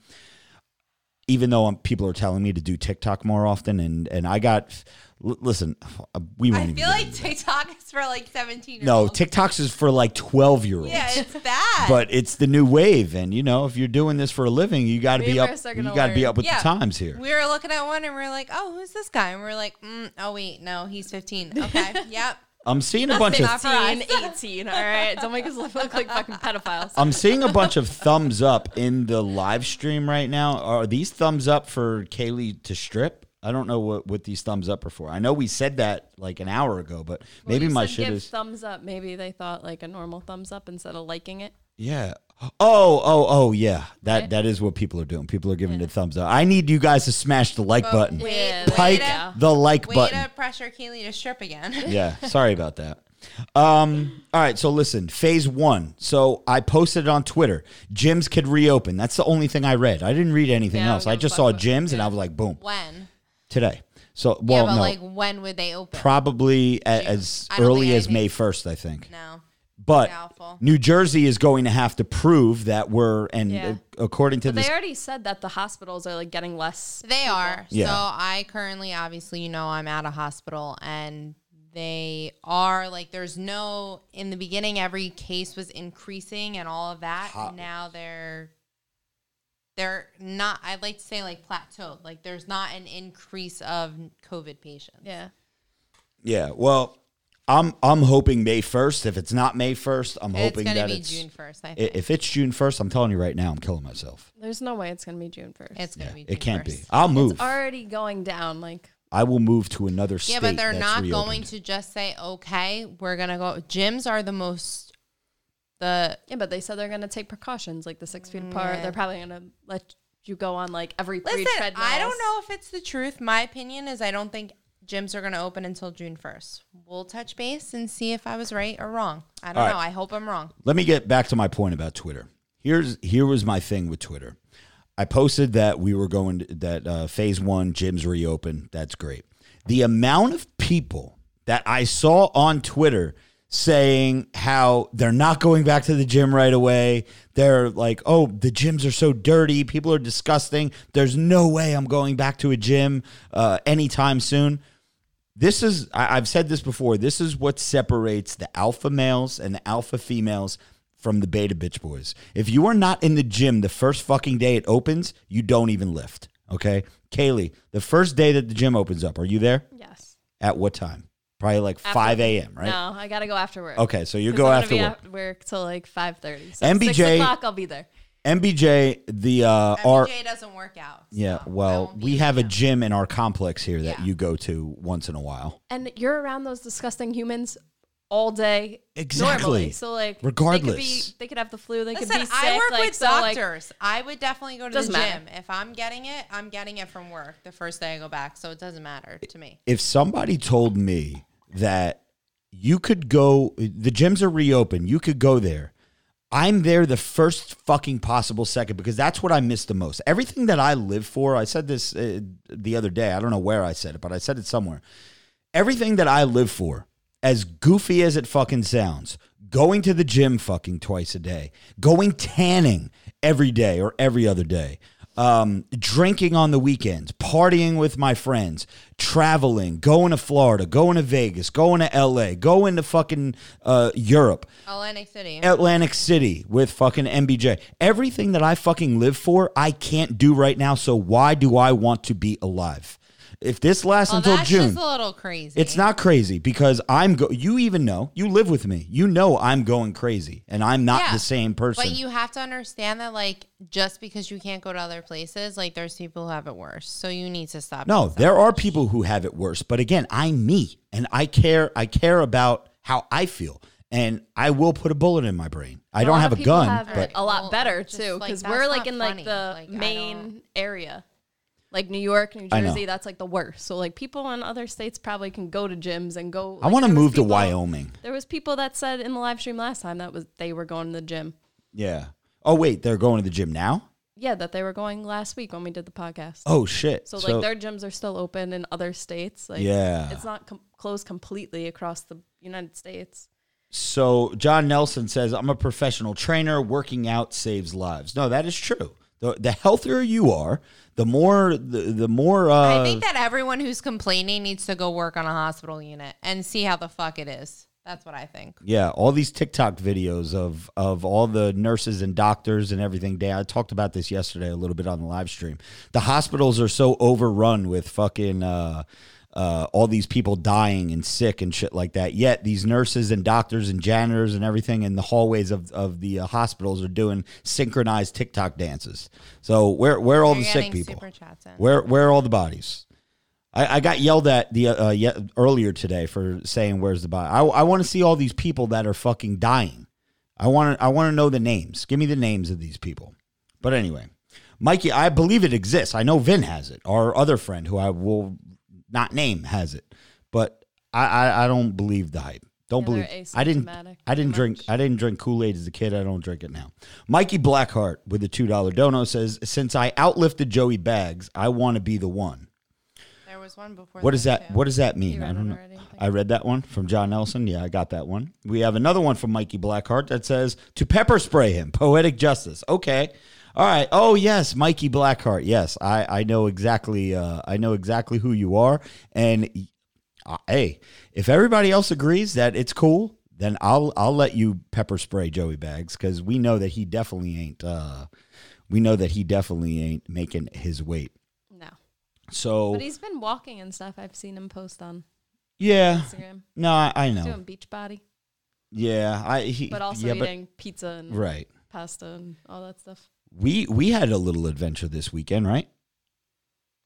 Even though um, people are telling me to do TikTok more often, and and I got, l- listen, uh, we won't. I even feel like. TikTok is for like 17 year no, olds. TikToks is for like twelve year olds. Yeah, it's bad. but it's the new wave, and you know if you're doing this for a living, you got to be up. You got to be up with Yeah. the times here. we were looking at one and we are like, oh, who's this guy? And we are like, mm, oh, wait, no, he's 15. (laughs) Okay, yep. I'm seeing a bunch of not for us. 15, 18. All right. Don't make us look like fucking pedophiles. I'm seeing a bunch of thumbs up in the live stream right now. Are these thumbs up for Kaylee to strip? I don't know what, what these thumbs up are for. I know we said that like an hour ago, but Well, maybe you my said shit give is thumbs up. Maybe they thought like a normal thumbs up instead of liking it. yeah. Oh, oh, oh, yeah. That Right? that is what people are doing. People are giving the thumbs up. I need you guys to smash the like But button. wait, Yeah, way Pike to- Yeah. the like Way button. to pressure Kaylee to strip again. (laughs) Yeah, sorry about that. Um, all right, so listen, phase one. So I posted it on Twitter. Gyms could reopen. That's the only thing I read. I didn't read anything Yeah, else. I just saw about- gyms and. I was like, boom, When? Today. So well, yeah, but no, like when would they open? probably a- as early as May first, I think. no. But Doubtful. New Jersey is going to have to prove that we're and Yeah. uh, according to But this they already said that the hospitals are like getting less. They are. Yeah. So I currently, obviously, you know, I'm at a hospital and they are like, there's no, in the beginning, every case was increasing and all of that. Now they're, they're not, I'd like to say like plateaued. Like there's not an increase of COVID patients. Yeah. Yeah, well, I'm I'm hoping May first. If it's not May first, I'm It's hoping going to that be it's June 1st, I i- think. if it's June first. I'm telling you right now, I'm killing myself. There's no way it's gonna be June first. it's going Yeah, to be June it can't 1st. be. I'll move. It's already going down. Like I will move to another state. Yeah, but they're that's not reopened. going to just say, okay, we're going to go. Gyms are the most, the yeah, but they said they're gonna take precautions, like the six feet apart. Yeah. They're probably gonna let you go on like every three Listen, treadmills. I don't know if it's the truth. My opinion is I don't think gyms are going to open until June 1st. We'll touch base and see if I was right or wrong. I don't All right. know. I hope I'm wrong. Let me get back to my point about Twitter. Here's here was my thing with Twitter. I posted that we were going to, that uh, phase one gyms reopen. That's great. The amount of people that I saw on Twitter saying how they're not going back to the gym right away. They're like, oh, the gyms are so dirty. People are disgusting. There's no way I'm going back to a gym uh, anytime soon this is I, I've said this before. This is what separates the alpha males and the alpha females from the beta bitch boys. If you are not in the gym the first fucking day it opens, you don't even lift. Okay, Kaylee, the first day that the gym opens up, are you there? Yes. At what time? Probably like After- five a.m. Right? No, I gotta go after work. Okay, so you 'Cause go I'm gonna after be work. at work till like five thirty. So MBJ six o'clock, I'll be there. MBJ, the uh, our MJ doesn't work out. yeah. so I Well, won't be we have a gym. gym in our complex here that Yeah. you go to once in a while. And you're around those disgusting humans all day. Exactly. Normally. So like Regardless. They could, Regardless. be, they could have the flu. They Listen, could be sick. I work like, with so, like, doctors. I would definitely go to the Doesn't gym. matter. If I'm getting it, I'm getting it from work the first day I go back. So it doesn't matter to me. if somebody told me that you could go, the gyms are reopened, you could go there. I'm there the first fucking possible second because that's what I miss the most. Everything that I live for, I said this uh, the other day. I don't know where I said it, but I said it somewhere. Everything that I live for, as goofy as it fucking sounds, going to the gym fucking twice a day, going tanning every day or every other day, um, drinking on the weekends, partying with my friends, traveling, going to Florida, going to Vegas, going to LA, going to fucking uh, Europe. Atlantic City. Atlantic City with fucking MBJ. Everything that I fucking live for, I can't do right now. So why do I want to be alive? If this lasts well, until that's June, just a little crazy. it's not crazy because I'm go. You even know you live with me. You know I'm going crazy, and I'm not Yeah, the same person. But you have to understand that, like, just because you can't go to other places, like, there's people who have it worse. So you need to stop. no, doing there something. are people who have it worse. But again, I'm me, and I care. I care about how I feel, and I will put a bullet in my brain. I don't have a gun, have but a lot better too because that's we're like not in like the Like, main area like new york new I know. jersey that's like the worst so like people in other states probably can go to gyms and go I like, want to there was move to people- Wyoming. there was people that said in the live stream last time that was they were going to the gym Yeah. Oh wait, they're going to the gym now. yeah that they were going last week when we did the podcast Oh shit. so, like their gyms are still open in other states like Yeah. it's not com- closed completely across the united states So John Nelson says, "I'm a professional trainer. Working out saves lives." No, that is true. The, the healthier you are, the more the, the more. Uh, I think that everyone who's complaining needs to go work on a hospital unit and see how the fuck it is. That's what I think. yeah, all these TikTok videos of of all the nurses and doctors and everything. Dan, I talked about this yesterday a little bit on the live stream. The hospitals are so overrun with fucking. Uh, uh, all these people dying and sick and shit like that. Yet these nurses and doctors and janitors and everything in the hallways of, of the uh, hospitals are doing synchronized TikTok dances. So where where are all You're the sick people? super chats in. Where where are all the bodies? I, I got yelled at the uh, ye- earlier today for saying where's the body. I, I want to see all these people that are fucking dying. I want to I want to know the names. Give me the names of these people. But anyway, Mikey, I believe it exists. I know Vin has it. Our other friend, who I will not name, has it. But I I, I don't believe the hype. Don't Yeah, believe. I didn't. I didn't pretty drink. I didn't drink Kool Aid as a kid. I don't drink it now. Mikey Blackheart with the two dollar dono says, "Since I outlifted Joey Bags, I want to be the one." There was one before. What does that? too. What does that mean? I don't know. I. I read that one from John Nelson. Yeah, I got that one. We have another one from Mikey Blackheart that says to pepper spray him. Poetic justice. Okay. All right. Oh yes, Mikey Blackheart. Yes, I I know exactly. Uh, I know exactly who you are. And uh, hey, if everybody else agrees that it's cool, then I'll I'll let you pepper spray Joey Bags because we know that he definitely ain't. Uh, we know that he definitely ain't making his weight. No. So But he's been walking and stuff. I've seen him post on yeah, Instagram. no, I, I know. Doing beach body, Yeah, I he, but also yeah, eating pizza and right. pasta and all that stuff. We we had a little adventure this weekend, right?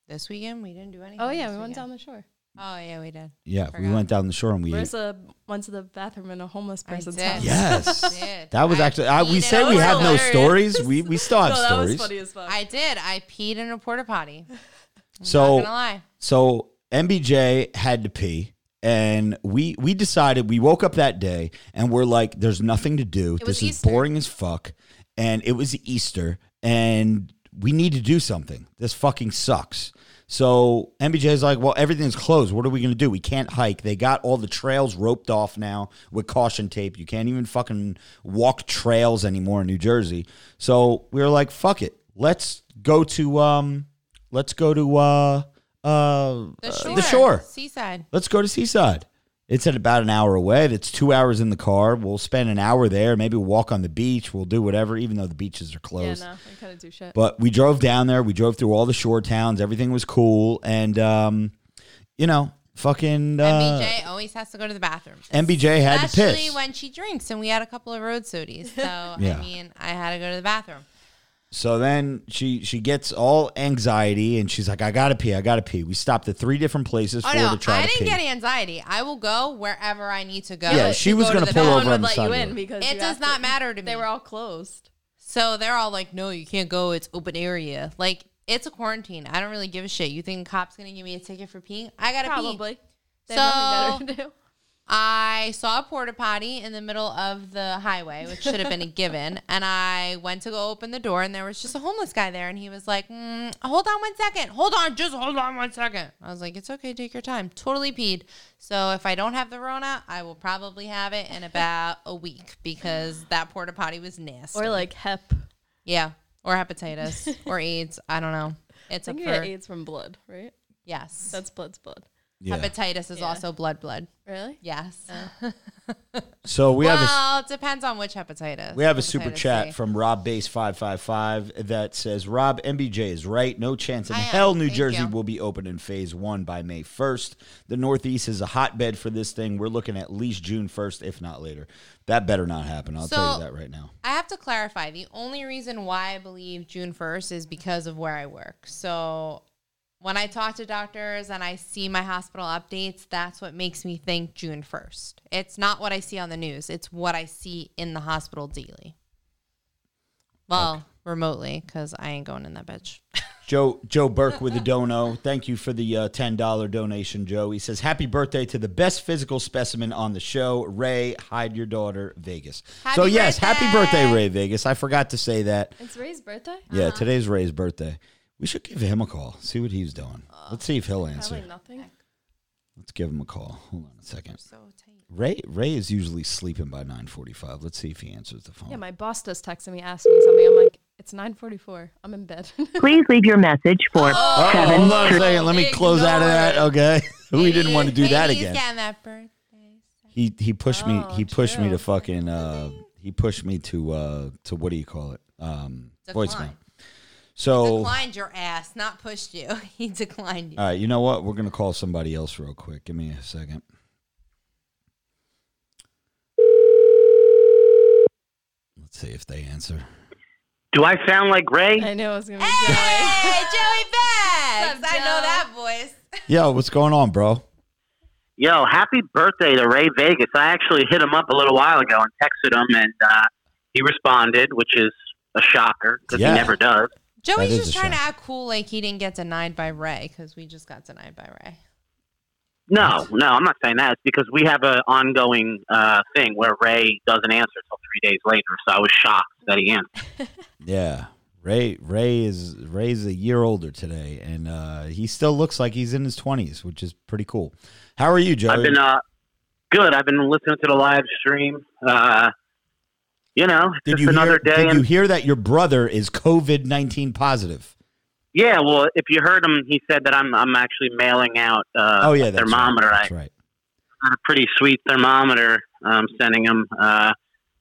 This weekend we didn't do anything. Oh yeah, this we went down the shore. Oh yeah, we did. Yeah, we went down the shore and we. Marissa went to the bathroom in a homeless I person's did. house. Yes, Did. that was I actually. I, we peed said in we a have no hilarious. stories. We we still have (laughs) no, that stories. was funny as fuck. I did. I peed in a porta potty. (laughs) I'm So- not gonna lie. So MBJ had to pee, and we we decided we woke up that day and we're like, "There's nothing to do. It was This is Easter. boring as fuck." And it was Easter, and we need to do something. This fucking sucks. So MBJ is like, "Well, everything's closed. What are we gonna do? We can't hike. They got all the trails roped off now with caution tape. You can't even fucking walk trails anymore in New Jersey." So we were like, "Fuck it. Let's go to um, let's go to uh." Uh, The uh, shore. the shore. Seaside. Let's go to Seaside. It's at about an hour away. That's two hours in the car. We'll spend an hour there. Maybe we'll walk on the beach. We'll do whatever, even though the beaches are closed. yeah, closed. no, we couldn't do shit. But we drove down there. We drove through all the shore towns. Everything was cool. And, um, you know, fucking uh, MBJ always has to go to the bathroom. MBJ had to Especially piss. when she drinks, and we had a couple of road sodies. So (laughs) Yeah. I mean, I had to go to the bathroom. So then she she gets all anxiety and she's like, I gotta pee, I gotta pee. We stopped at three different places Oh for no, her to try I to didn't pee. get anxiety. I will go wherever I need to go. Yeah, to she was go gonna the pull over one bathroom. would on the let you in because It does not to- matter to me. They were all closed. So they're all like, "No, you can't go. It's open area." Like it's a quarantine. I don't really give a shit. You think a cop's gonna give me a ticket for peeing? I gotta pee. Probably. They have nothing better to do. I saw a porta potty in the middle of the highway, which should have been a given. (laughs) And I went to go open the door, and there was just a homeless guy there. And he was like, mm, Hold on one second. Hold on. Just hold on one second. I was like, It's okay. Take your time. Totally peed. So if I don't have the Rona, I will probably have it in about a week because that porta potty was nasty. Or like hep. yeah. Or hepatitis or (laughs) AIDS. I don't know. It's I think you get AIDS from blood, right? Yes. That's blood's blood. Yeah. Hepatitis is Yeah. also blood, blood. Really? Yes. Oh. (laughs) So we have a well, it depends on which hepatitis. We have a super Hepatitis chat C. from Rob Base five five five that says Rob MBJ is right. No chance in I am. hell New Thank Jersey you. will be open in phase one by May first. The Northeast is a hotbed for this thing. We're looking at least June first, if not later. That better not happen. I'll tell you So- that right now. I have to clarify. The only reason why I believe June 1st is because of where I work. So when I talk to doctors and I see my hospital updates, that's what makes me think June 1st. It's not what I see on the news, it's what I see in the hospital daily. Well, remotely, because I ain't going in that bitch. (laughs) Joe Joe Burke with the dono. Thank you for the uh, ten dollar donation, Joe. He says, "Happy birthday to the best physical specimen on the show, Ray. Hide your daughter, Vegas." Happy so yes, happy birthday, birthday. Ray Vegas. I forgot to say that. It's Ray's birthday? Yeah, today's Ray's birthday. We should give him a call. See what he's doing. Let's see if he'll answer. Probably nothing. Let's give him a call. Hold on a second. so tight. Ray Ray is usually sleeping by nine forty five. Let's see if he answers the phone. Yeah, my boss just texted me asking me something. I'm like, it's 9:44. I'm in bed. (laughs) Please leave your message for oh, seven. hold on a second. Let me close out of that. Okay. (laughs) we didn't want to do that again. that birthday. He he pushed me. Oh, He pushed me to fucking. Uh, he pushed me to uh to what do you call it? Um, voicemail. Decline. So Declined your ass, not pushed you. (laughs) he declined you. all right, you know what? We're gonna call somebody else real quick. Give me a second. Let's see if they answer. Do I sound like Ray? I knew it was gonna be Hey, Joey (laughs) Bags! Up, I know that voice. Yo, what's going on, bro? Yo, happy birthday to Ray Vegas. I actually hit him up a little while ago and texted him, and uh, he responded, which is a shocker because Yeah. he never does. Joey's just a trying to act cool like he didn't get denied by Ray because we just got denied by Ray. No, no, I'm not saying that. It's because we have an ongoing uh, thing where Ray doesn't answer until three days later. So I was shocked that he answered. (laughs) Yeah. Ray Ray is Ray's a year older today, and uh, he still looks like he's in his twenties, which is pretty cool. How are you, Joey? I've been uh, good. I've been listening to the live stream. Uh, you know, did just you another hear, day. Did and, you hear that your brother is COVID nineteen positive? yeah, well, if you heard him, he said that I'm I'm actually mailing out uh, oh yeah, a thermometer. Right. That's I right. got a pretty sweet thermometer. I'm sending him. Uh,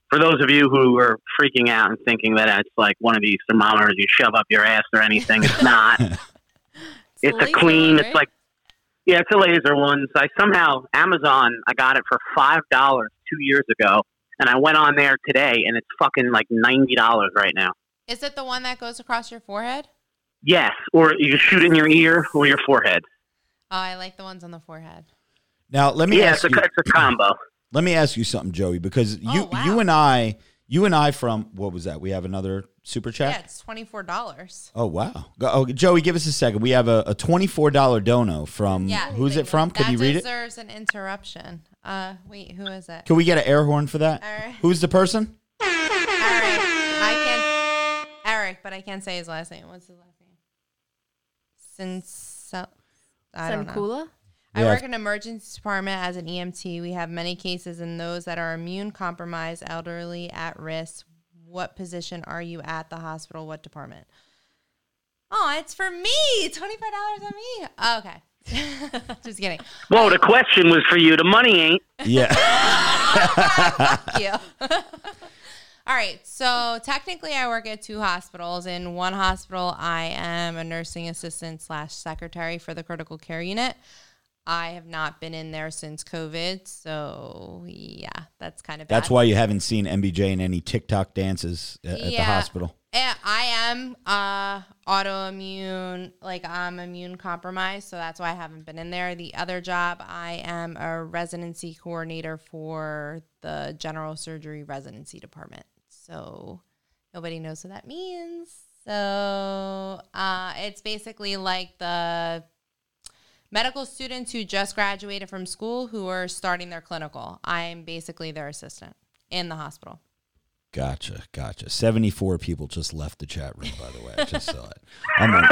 for those of you who are freaking out and thinking that it's like one of these thermometers you shove up your ass or anything, it's not. (laughs) it's a laser clean. one, It's like yeah, it's a laser one. So I somehow Amazon. I got it for five dollars two years ago, and I went on there today, and it's fucking like ninety dollars right now. Is it the one that goes across your forehead? Yes, or you shoot it in your ear or your forehead. Oh, I like the ones on the forehead. Now let me Yeah, it's ask a, you. it's a combo. Let me ask you something, Joey, because oh, you Oh, wow. you and I you and I from what was that? We have another super chat. Yeah, it's twenty four dollars. Oh wow! Oh, Joey, give us a second. We have a, a twenty four dollar dono from Yeah. who's it from? Could you read it? deserves an interruption. Uh, wait, who is it? Can we get an air horn for that? All right. Who's the person? Eric. I can Eric, but I can't say his last name. What's his last name? Since I don't know. Sankula? I Yeah. work in an emergency department as an EMT. We have many cases in those that are immune compromised, elderly, at risk. What position are you at the hospital? What department? Oh, it's for me. Twenty five dollars on me. Okay. (laughs) Just kidding. Whoa, the question was for you. The money ain't. Yeah. (laughs) Fuck you. (laughs) All right. So technically, I work at two hospitals. In one hospital, I am a nursing assistant slash secretary for the critical care unit. I have not been in there since COVID, so yeah, that's kind of bad. That's why you haven't seen MBJ in any TikTok dances at, at the hospital. Eh, I am uh, autoimmune, like I'm immune compromised, so that's why I haven't been in there. The other job, I am a residency coordinator for the general surgery residency department. So nobody knows what that means. So uh, it's basically like the medical students who just graduated from school who are starting their clinical. I'm basically their assistant in the hospital. Gotcha, gotcha. Seventy-four people just left the chat room. By the way, I just saw it. I'm only, (laughs)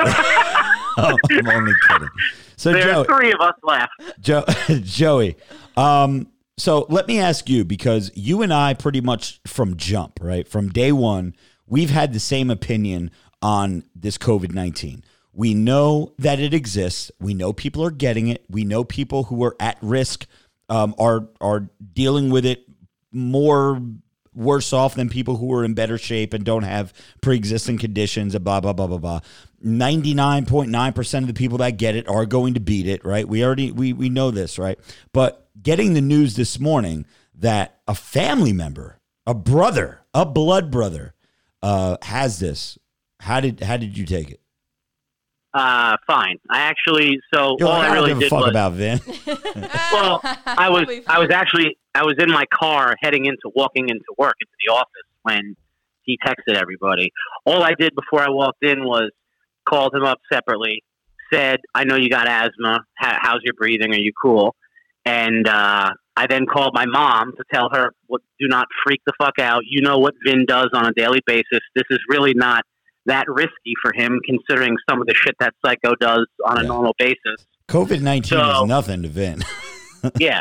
(laughs) I'm only kidding. So, There's Joey, three of us left. Jo- (laughs) Joey, um, so let me ask you because you and I pretty much from jump, right? From day one, we've had the same opinion on this COVID 19. We know that it exists. We know people are getting it. We know people who are at risk um, are are dealing with it more worse off than people who are in better shape and don't have pre-existing conditions and blah blah blah blah blah. 99.9% of the people that get it are going to beat it right? We already we we know this right? But getting the news this morning that a family member a brother a blood brother uh has this how did how did you take it? Uh, fine. I actually, so You're all I I really give a did fuck was, about Vin. (laughs) Well, (laughs) I was, I was actually, I was in my car heading into, walking into work, into the office when he texted everybody. All I did before I walked in was called him up separately, said, I know you got asthma. How, how's your breathing? Are you cool? And, uh, I then called my mom to tell her, "What? do not freak the fuck out. You know what Vin does on a daily basis. This is really not that risky for him, considering some of the shit that Psycho does on a normal basis. covid-19 So- is nothing to Vin (laughs) yeah.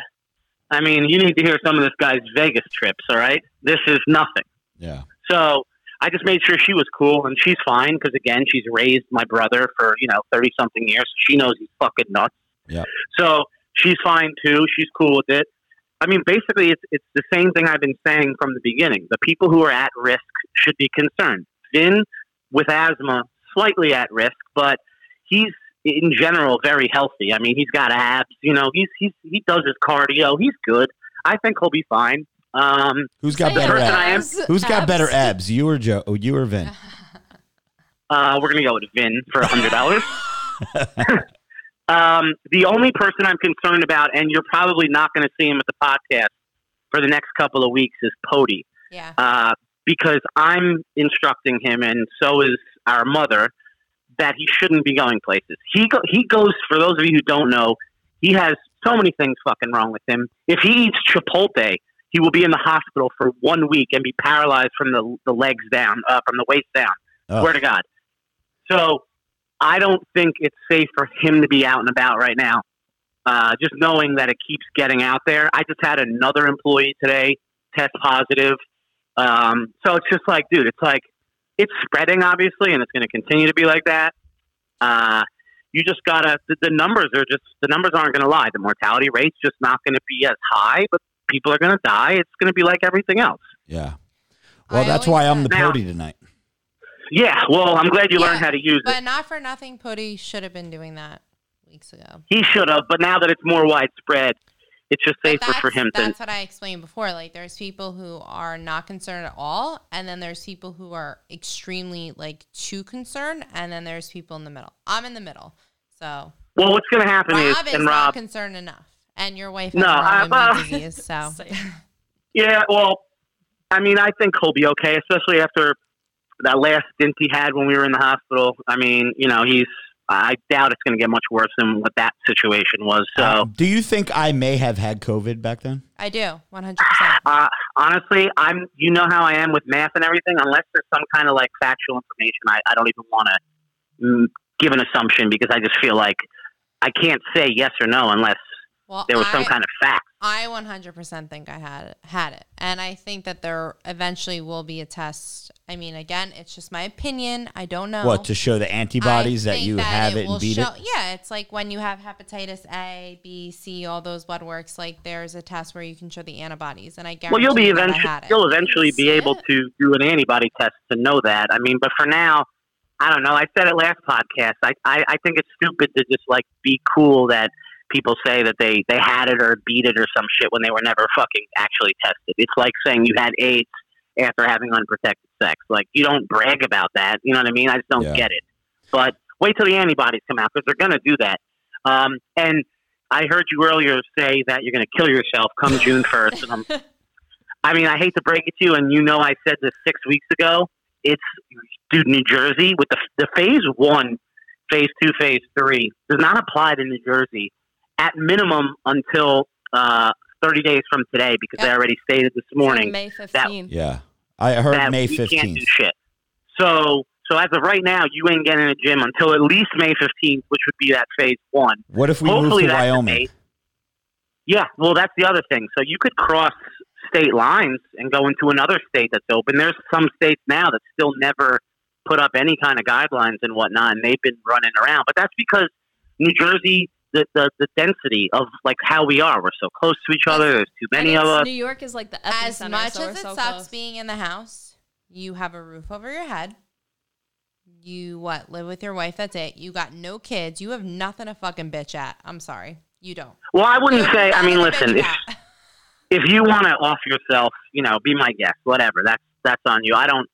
I mean, you need to hear some of this guy's Vegas trips, all right? This is nothing. yeah So I just made sure she was cool, and she's fine because, again, she's raised my brother for, you know, 30 something years. She knows he's fucking nuts. Yeah. So she's fine too. She's cool with it. I mean, basically, it's, it's the same thing I've been saying from the beginning. The people who are at risk should be concerned. Vin, with asthma, slightly at risk, but he's in general very healthy. I mean, he's got abs. You know, he's he's he does his cardio. He's good. I think he'll be fine. Um, who's got better abs I am- who's got better Abs. abs you or joe oh, you or Vin (laughs) uh, we're gonna go with Vin for a hundred dollars. (laughs) um, the only person I'm concerned about, and you're probably not going to see him at the podcast for the next couple of weeks, is Pody. Yeah. uh, because I'm instructing him, and so is our mother, that he shouldn't be going places. He go, he goes. For those of you who don't know, he has So many things fucking wrong with him. If he eats Chipotle, he will be in the hospital for one week and be paralyzed from the the legs down, uh, from the waist down. Oh. Swear to God. So I don't think it's safe for him to be out and about right now. Uh, just knowing that it keeps getting out there. I just had another employee today test positive. Um, so it's just like, dude, it's like it's spreading obviously, and it's going to continue to be like that. Uh, you just gotta. The, the numbers are just the numbers aren't going to lie. The mortality rate's just not going to be as high, but people are going to die. It's going to be like everything else. Yeah. Well, I that's why I'm the said- Now- pody tonight. Yeah. Well, I'm glad you Yeah, learned how to use But it. But not for nothing, Putty should have been doing that weeks ago. He should have, but now that it's more widespread, it's just safer for that's- him to. That's what I explained before. Like, there's people who are not concerned at all, and then there's people who are extremely like too concerned, and then there's people in the middle. I'm in the middle, so Well, what's going to happen Rob is, is and not Rob, concerned enough, and your wife has No, autoimmune well- disease, (laughs) so Yeah, well, I mean, I think he'll be okay, especially after that last stint he had when we were in the hospital. I mean, you know, he's. I doubt it's going to get much worse than what that situation was. So, Um, do you think I may have had COVID back then? I do 100. percent uh, honestly, I'm. You know how I am with math and everything. Unless there's some kind of like factual information, I, I don't even want to mm, give an assumption because I just feel like I can't say yes or no unless Well, there was some kind of fact. I 100% think I had had it, and I think that there eventually will be a test. I mean, again, it's just my opinion. I don't know. What to show the antibodies that think you have it will and beat show, it? Yeah, it's like when you have hepatitis A, B, C, all those blood works. Like there's a test where you can show the antibodies, and I guarantee Well, you'll be you that I eventually had it. you'll eventually be able it? to do an antibody test to know that. I mean, but for now, I don't know. I said it last podcast. I, I, I think it's stupid to just like be cool that people say that they they had it or beat it or some shit when they were never fucking actually tested. It's like saying you had AIDS after having unprotected sex. Like you don't brag about that. You know what I mean? I just don't Yeah. get it. But wait till the antibodies come out because they're going to do that. Um, and I heard you earlier say that you're going to kill yourself come (laughs) June first, and I'm I mean, I hate to break it to you, and you know I said this six weeks ago. It's dude, New Jersey with the the phase one, phase two, phase three does not apply to New Jersey at minimum until uh, thirty days from today because they Yep. already stated this morning May 15th. Yeah, I heard that May we can't do shit. So so as of right now, you ain't getting a gym until at least May fifteenth, which would be that phase one. What if we move to Wyoming? date. Yeah, well, that's the other thing. So you could cross state lines and go into another state that's open. There's some states now that still never put up any kind of guidelines and whatnot, and they've been running around. But that's because New Jersey, the, the, the density of like how we are, we're so close to each other. There's too many of us. New York is like the as epicenter, much so as it so sucks close. being in the house, you have a roof over your head. You what? Live with your wife. That's it. You got no kids. You have nothing to fucking bitch at. I'm sorry, you don't. Well, I wouldn't have say. I mean, listen, if if you want to off yourself, you know, be my guest, whatever. That's that's on you. I don't,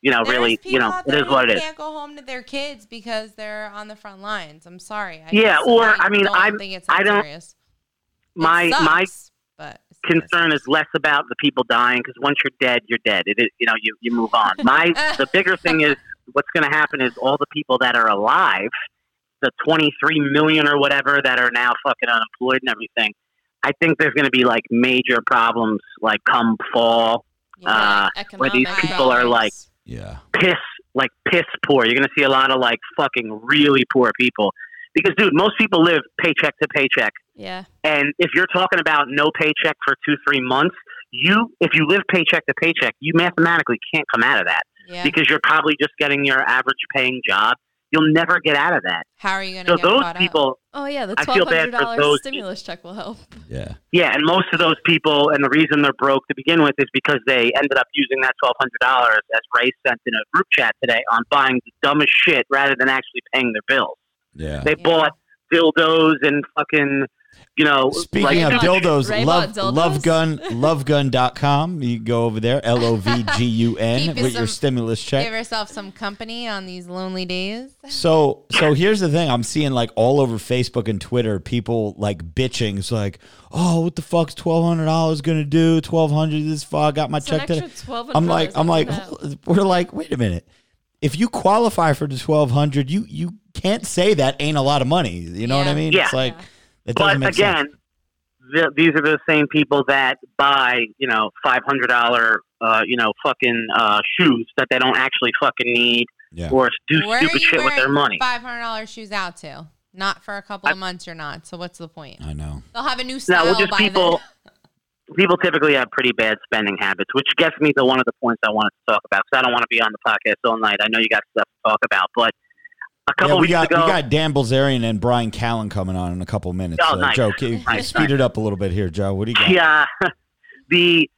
you know, There's really, you know, it is what it is. Can't go home to their kids because they're on the front lines. I'm sorry. I Yeah, or, I mean, don't I'm- think it's I don't- serious. My my sucks, but concern is less about the people dying because once you're dead, you're dead. It is, you know, you, you move on. My the bigger thing is (laughs) what's going to happen is all the people that are alive, the 23 million or whatever that are now fucking unemployed and everything. I think there's going to be like major problems like come fall, Yeah. uh, where these people are like Yeah, piss like piss poor. You're going to see a lot of like fucking really poor people because dude, most people live paycheck to paycheck. Yeah. And if you're talking about no paycheck for two, three months, you if you live paycheck to paycheck, you mathematically can't come out of that yeah. because you're probably just getting your average paying job. You'll never get out of that. How are you going to So get those caught up? people, Oh yeah, the I twelve feel bad hundred for dollars those stimulus check will help. yeah. yeah, and most of those people, and the reason they're broke to begin with is because they ended up using that twelve hundred dollars, as Ray sent in a group chat today, on buying the dumbest shit rather than actually paying their bills. Yeah. They Yeah. bought dildos and fucking, you know, Speaking like, of Ray-Ban- dildos, Ray-Ban love dildos? lovegun lovegun.com. You go over there, (laughs) L O V G U N Keep with your some- stimulus check. Give yourself some company on these lonely days. So so here's the thing. I'm seeing like all over Facebook and Twitter people like bitching. It's like, oh, what the fuck's twelve hundred dollars gonna do? Twelve hundred this fuck I got my It's check today. I'm like I'm like that. we're like, wait a minute. If you qualify for the twelve hundred, you you can't say that ain't a lot of money. You know what I mean? Yeah. It's like it But doesn't make again, sense. th- these are the same people that buy, you know, five hundred dollar, uh, you know, fucking uh, shoes that they don't actually fucking need, Yeah. or do Where stupid shit with their money. Five hundred dollars shoes out to? Not for a couple I- of months. You're not. So what's the point? I know. They'll have a new No, style well, just by people. then. (laughs) People typically have pretty bad spending habits, which gets me to one of the points I wanted to talk about. Because I don't want to be on the podcast all night. I know you got stuff to talk about, but a couple Yeah, we weeks got ago, we got Dan Bilzerian and Bryan Callen coming on in a couple minutes. Oh, Uh, nice. Joe, can you Nice, speed it up a little bit here, Joe? What do you got? Yeah, (laughs) the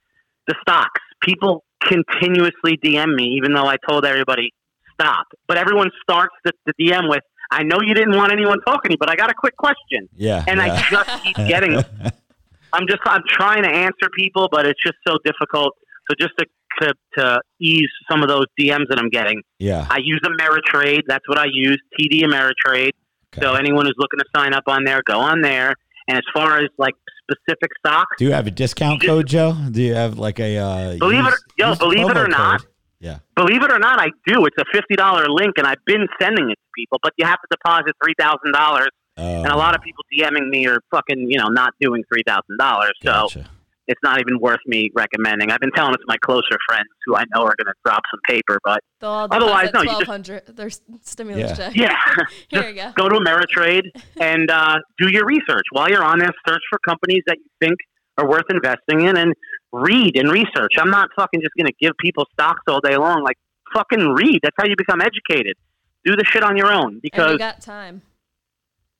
the stocks. People continuously DM me, even though I told everybody stop. But everyone starts the, the DM with, "I know you didn't want anyone talking to you, but I got a quick question." Yeah. And yeah. I just keep getting. (laughs) I'm just I'm trying to answer people, but it's just so difficult. So just to to, to ease some of those DMs that I'm getting, yeah. I use Ameritrade. That's what I use, TD Ameritrade. Okay. So anyone who's looking to sign up on there, go on there. And as far as like specific stocks, Do you have a discount code, Joe? Do you have like a uh, Believe it- yo, believe it or not, code. Yeah. believe it or not, I do. It's a fifty dollar link, and I've been sending it to people. But you have to deposit three thousand dollars, and a lot of people DMing me are fucking, you know, not doing three thousand dollars. So gotcha. It's not even worth me recommending. I've been telling it to my closer friends who I know are going to drop some paper, but They'll all Otherwise, no, you just- twelve hundred. Their stimulus Yeah. check. yeah, (laughs) Here just you go. go to Ameritrade and uh, do your research. While you're on there, search for companies that you think are worth investing in and read and research. I'm not fucking just going to give people stocks all day long. Like, fucking read. That's how you become educated. Do the shit on your own And because you got time.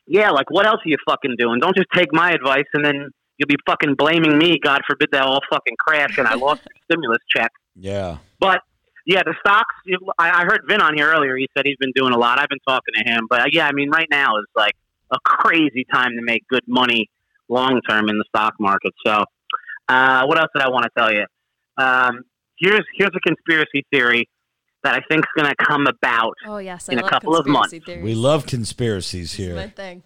yeah, like what else are you fucking doing? Don't just take my advice and then you'll be fucking blaming me. God forbid that all fucking crash and I lost the (laughs) stimulus check. Yeah. But yeah, the stocks. I, I heard Vin on here earlier. He said he's been doing a lot. I've been talking to him, but yeah, I mean, right now is like a crazy time to make good money long term in the stock market. So, uh, what else did I want to tell you? Um, here's here's a conspiracy theory that I think is going to come about. Oh yes, I In a love couple of months. Theories. We love conspiracies This is my here. thing.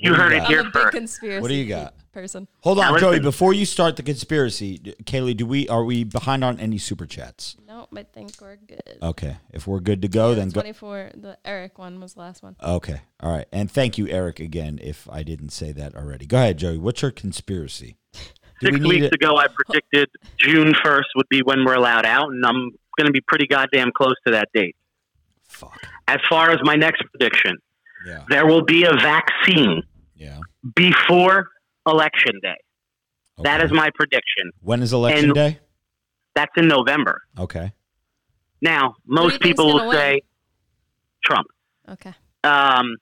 You heard you it got? here a big first. conspiracy. What do you got? person? Hold on, Now, Joey. Before you start the conspiracy, Kaylee, do we are we behind on any super chats? Nope, I think we're good. Okay, if we're good to go, then go. Twenty-four. The Eric one was the last one. Okay, all right, and thank you, Eric, again. If I didn't say that already, go ahead, Joey. What's your conspiracy? (laughs) Do Six we need weeks it? ago, I predicted June 1st would be when we're allowed out, and I'm going to be pretty goddamn close to that date. Fuck. As far as my next prediction, Yeah. there will be a vaccine Yeah. before election day. That Okay. is my prediction. When is election and- day? That's in November. Okay. Now, Who do you most people gonna will win? say Trump. Okay. Um,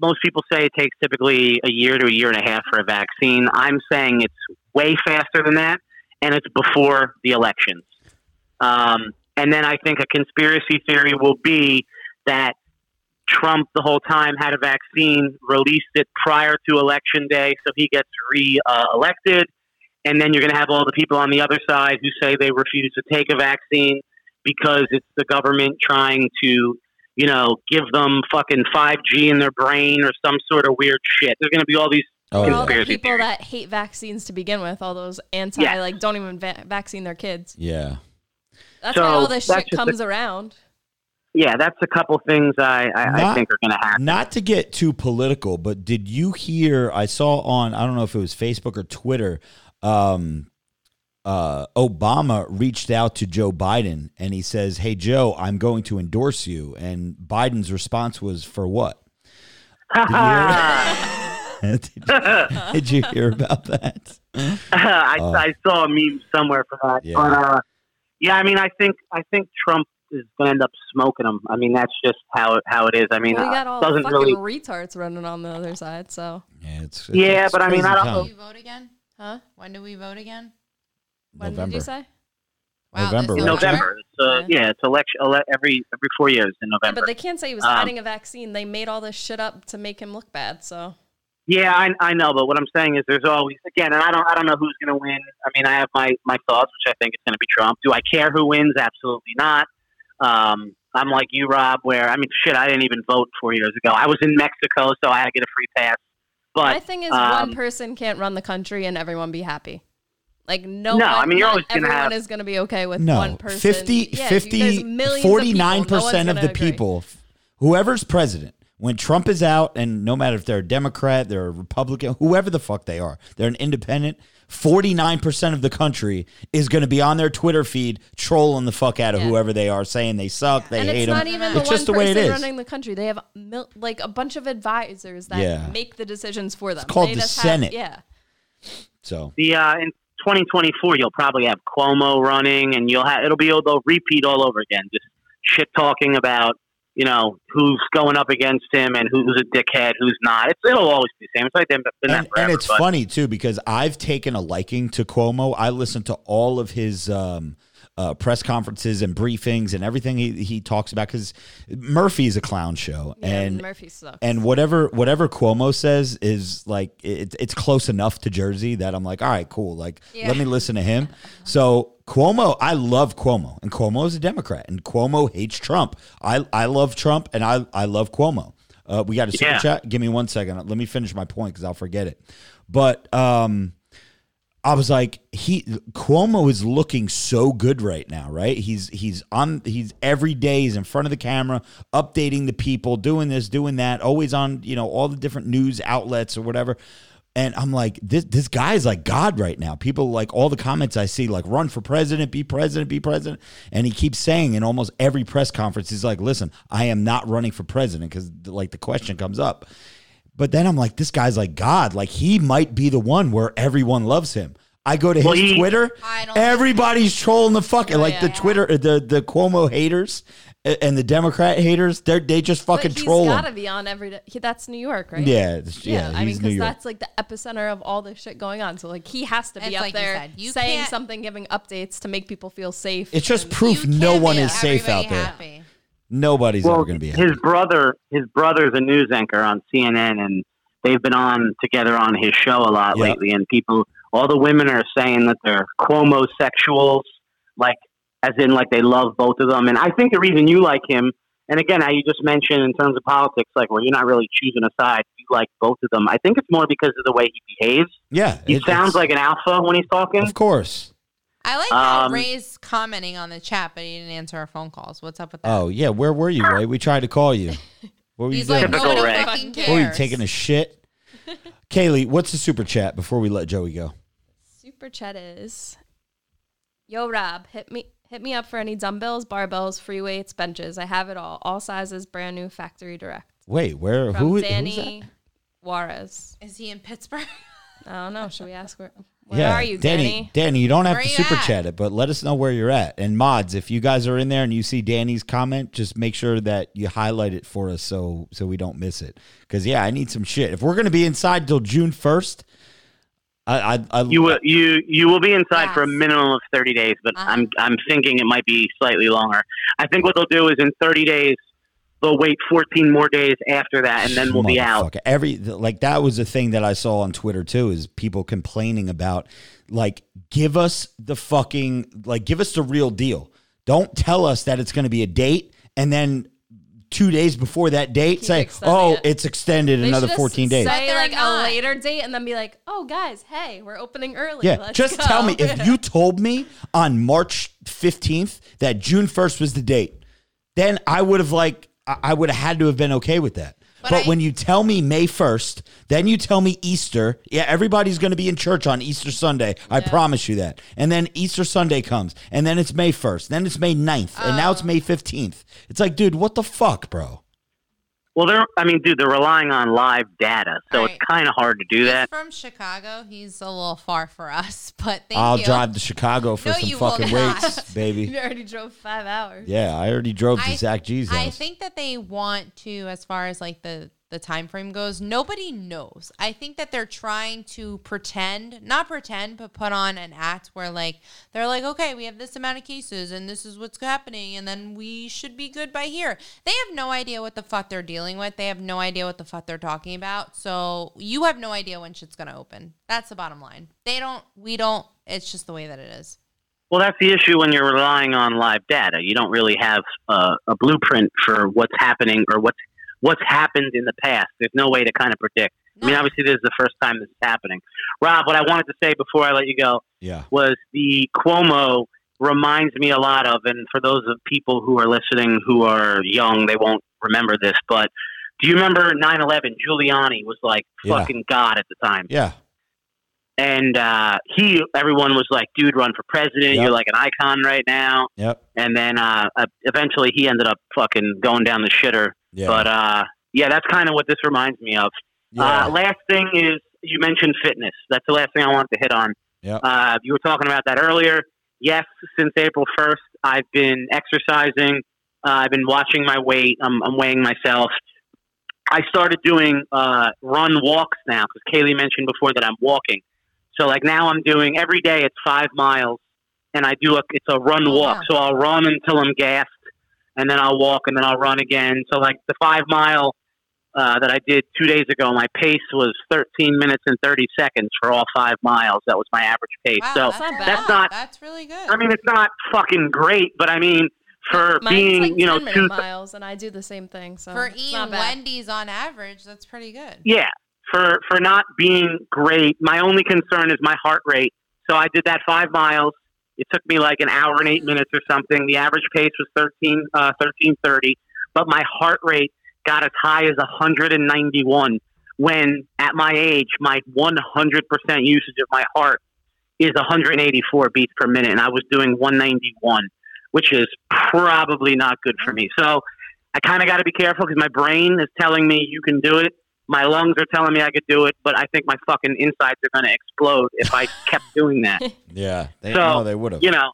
most people say it takes typically a year to a year and a half for a vaccine. I'm saying it's way faster than that, and it's before the elections. Um, and then I think a conspiracy theory will be that Trump, the whole time, had a vaccine, released it prior to election day, so he gets re-elected. And then you're going to have all the people on the other side who say they refuse to take a vaccine because it's the government trying to you know, give them fucking 5G in their brain or some sort of weird shit. There's going to be all these. Oh, Or all the people theories. that hate vaccines to begin with, all those anti, Yeah. like, don't even va- vaccine their kids. Yeah. That's So, why all this shit just a- comes around. Yeah, that's a couple things I, I, I think are going to happen. Not to get too political, but did you hear? I saw on I don't know if it was Facebook or Twitter. Um, uh, Obama reached out to Joe Biden and he says, "Hey Joe, I'm going to endorse you." And Biden's response was, "For what?" Did you hear, (laughs) (laughs) did you, did you hear about that? (laughs) I, Oh. I saw a meme somewhere for that. Yeah. But uh, yeah, I mean, I think I think Trump is going to end up smoking them. I mean, that's just how it, how it is. I mean, we uh, got all doesn't fucking really. retards running on the other side, so. Yeah, it's, Yeah, it's but I mean, I don't- time. When do we vote again? Huh? When do we vote again? When November. did you say? Wow, November, right? November. It's, uh, Yeah. yeah, it's election ele- every every four years in Yeah, November. but they can't say he was Um, hiding a vaccine. They made all this shit up to make him look bad, so. Yeah, I, I know, but what I'm saying is there's always again, and I don't I don't know who's going to win. I mean, I have my my thoughts, which I think it's going to be Trump. Do I care who wins? Absolutely not. Um, I'm like you, Rob. Where I mean, shit, I didn't even vote four years ago. I was in Mexico, so I had to get a free pass. But my thing is, um, one person can't run the country and everyone be happy. Like no, No, one, I mean, you're always gonna everyone have- is going to be okay with No, one person. 50, Yeah, 50 there's millions of people. No 49% of the agree. people, whoever's president, When Trump is out, and no matter if they're a Democrat, they're a Republican, whoever the fuck they are, they're an independent. Forty nine percent of the country is going to be on their Twitter feed trolling the fuck out of Yeah. whoever they are, saying they suck, they and hate it's them. not even the it's one just the person way it is. running the country. They have mil- like a bunch of advisors that Yeah. make the decisions for them. It's called They the just have- Senate. yeah. So The uh, in 2024, you'll probably have Cuomo running, and you'll have it'll be they'll repeat all over again, just shit talking about you know who's going up against him and who's a dickhead, who's not. It's it'll always be the same. It's like they've been that and, forever. and it's but- funny too because I've taken a liking to Cuomo. I listen to all of his um, uh, press conferences and briefings and everything he, he talks about because Murphy's a clown show Yeah, and Murphy sucks. and whatever whatever Cuomo says is like it, it's close enough to Jersey that I'm like all right cool like Yeah. let me listen to him. So Cuomo, I love Cuomo and Cuomo is a Democrat and Cuomo hates Trump. I I love Trump and I I love Cuomo. Uh, we got a super Yeah. chat. Give me one second. Let me finish my point because I'll forget it. But um, I was like, he Cuomo is looking so good right now, right? He's he's on he's every day he's in front of the camera, updating the people, doing this, doing that, always on, you know, all the different news outlets or whatever. And I'm like, this this guy is like God right now. People like all the comments I see, like run for president, be president, be president. And he keeps saying in almost every press conference, he's like, listen, I am not running for president because like the question comes up. But then I'm like, this guy's like God. Like he might be the one where everyone loves him. I go to Well, his he- Twitter, everybody's trolling the fuck Oh, like the yeah. Twitter, the the Cuomo haters and the Democrat haters. They they just fucking but he's troll got to be on every day. He, that's New York, right? Yeah, it's- yeah, I mean, because that's like the epicenter of all this shit going on. So like he has to be It's up like you there said, you saying something, giving updates to make people feel safe. It's just proof no one is safe out everybody there. Nobody's well, ever going to be happy. his brother, his brother's a news anchor on CNN, and they've been on together on his show a lot Yeah. lately. And people, all the women are saying that they're Cuomo sexuals, like as in like they love both of them. And I think the reason you like him, and again, how you just mentioned in terms of politics, like where you're not really choosing a side, you like both of them. I think it's more because of the way he behaves. yeah, He it- sounds like an alpha when he's talking. Of course. I like how Um, Ray's commenting on the chat, but he didn't answer our phone calls. What's up with that? Oh yeah, where were you, Ray? We tried to call you. What were you He's doing? like, Typical nobody Ray. fucking cares. What were you taking a shit? Kaylee, what's the super chat before we let Joey go? Super chat is, yo Rob, hit me hit me up for any dumbbells, barbells, free weights, benches. I have it all, all sizes, brand new, factory direct. Wait, where? From who? who's Danny Juarez. Is he in Pittsburgh? I don't know. Should we ask where? That? Where yeah, are you, Danny? Danny? Danny, you don't have to super at? chat it, but let us know where you're at. And mods, if you guys are in there and you see Danny's comment, just make sure that you highlight it for us so so we don't miss it. Because yeah, I need some shit. If we're gonna be inside till June first, I I, I You will you you will be inside for a minimum of thirty days, but Uh-huh. I'm I'm thinking it might be slightly longer. I think what they'll do is in thirty days they'll wait fourteen more days after that, and then we'll be out. Motherfucker. Every like that was the thing that I saw on Twitter too is people complaining about like give us the fucking like give us the real deal. Don't tell us that it's going to be a date and then 2 days before that date Keep say, "Oh, it. it's extended They another just 14 days." Say like not. a later date, and then be like, "Oh, guys, hey, we're opening early. Yeah, Let's just go." tell me if (laughs) you told me on March 15th that June 1st was the date, then I would have like I would have had to have been okay with that. But, But I- when you tell me May 1st, then you tell me Easter, yeah, everybody's going to be in church on Easter Sunday. I promise you that. And then Easter Sunday comes, and then it's May 1st, then it's May 9th, and now Oh. it's May 15th. It's like, dude, what the fuck, bro? Well, they're I mean, dude, they're relying on live data, so Right. it's kind of hard to do He's that. from Chicago. He's a little far for us, (laughs) but thank I'll you. drive to Chicago for No, some fucking weights, (laughs) baby. You already drove five hours. Yeah, I already drove to I- Zach G's. I think that they want to, as far as like the the time frame goes, nobody knows. I think that they're trying to pretend, not pretend, but put on an act where like they're like, okay, we have this amount of cases and this is what's happening, and then we should be good by here. They have no idea what the fuck they're dealing with. They have no idea what the fuck they're talking about. So you have no idea when shit's gonna open. That's the bottom line. They don't. We don't. It's just the way that it is. Well, that's the issue when you're relying on live data. You don't really have uh, a blueprint for what's happening or what's what's happened in the past. There's no way to kind of predict. I mean, obviously, this is the first time this is happening. Rob, what I wanted to say before I let you go yeah. was the Cuomo reminds me a lot of, and for those of people who are listening who are young, they won't remember this, but Do you remember 9/11? Giuliani was like Yeah. fucking god at the time, Yeah. and uh, he everyone was like, "Dude, run for president. Yep. You're like an icon right now." Yep. And then uh, uh, eventually he ended up fucking going down the shitter. Yeah. But uh, yeah, that's kind of what this reminds me of. yeah. Uh, last thing is you mentioned fitness. That's the last thing I wanted to hit on. Yep. Uh, you were talking about that earlier. Yes, since April 1st, I've been exercising. Uh, I've been watching my weight. I'm, I'm weighing myself. I started doing uh, run walks now because Kaylee mentioned before that I'm walking. So like now I'm doing every day it's five miles, and I do a it's a run Oh, walk. wow. So I'll run until I'm gassed, and then I'll walk, and then I'll run again. So like the five mile uh, that I did two days ago, my pace was 13 minutes and 30 seconds for all five miles. That was my average pace. Wow, so that's, not not bad. that's not- That's really good. I mean, it's not fucking great, but I mean, for Mine's being like you know 10 minute two miles, and I do the same thing. So For it's not eating. Wendy's on average, that's pretty good. yeah for for not being great. My only concern is my heart rate. So I did that five miles. It took me like an hour and eight minutes or something. The average pace was 13, uh, 1330, but my heart rate got as high as 191 when at my age, my 100% usage of my heart is 184 beats per minute. And I was doing 191, which is probably not good for me. So I kind of got to be careful because my brain is telling me you can do it. My lungs are telling me I could do it, but I think my fucking insides are going to explode if I (laughs) kept doing that. yeah. They, so, no, they would have. You know,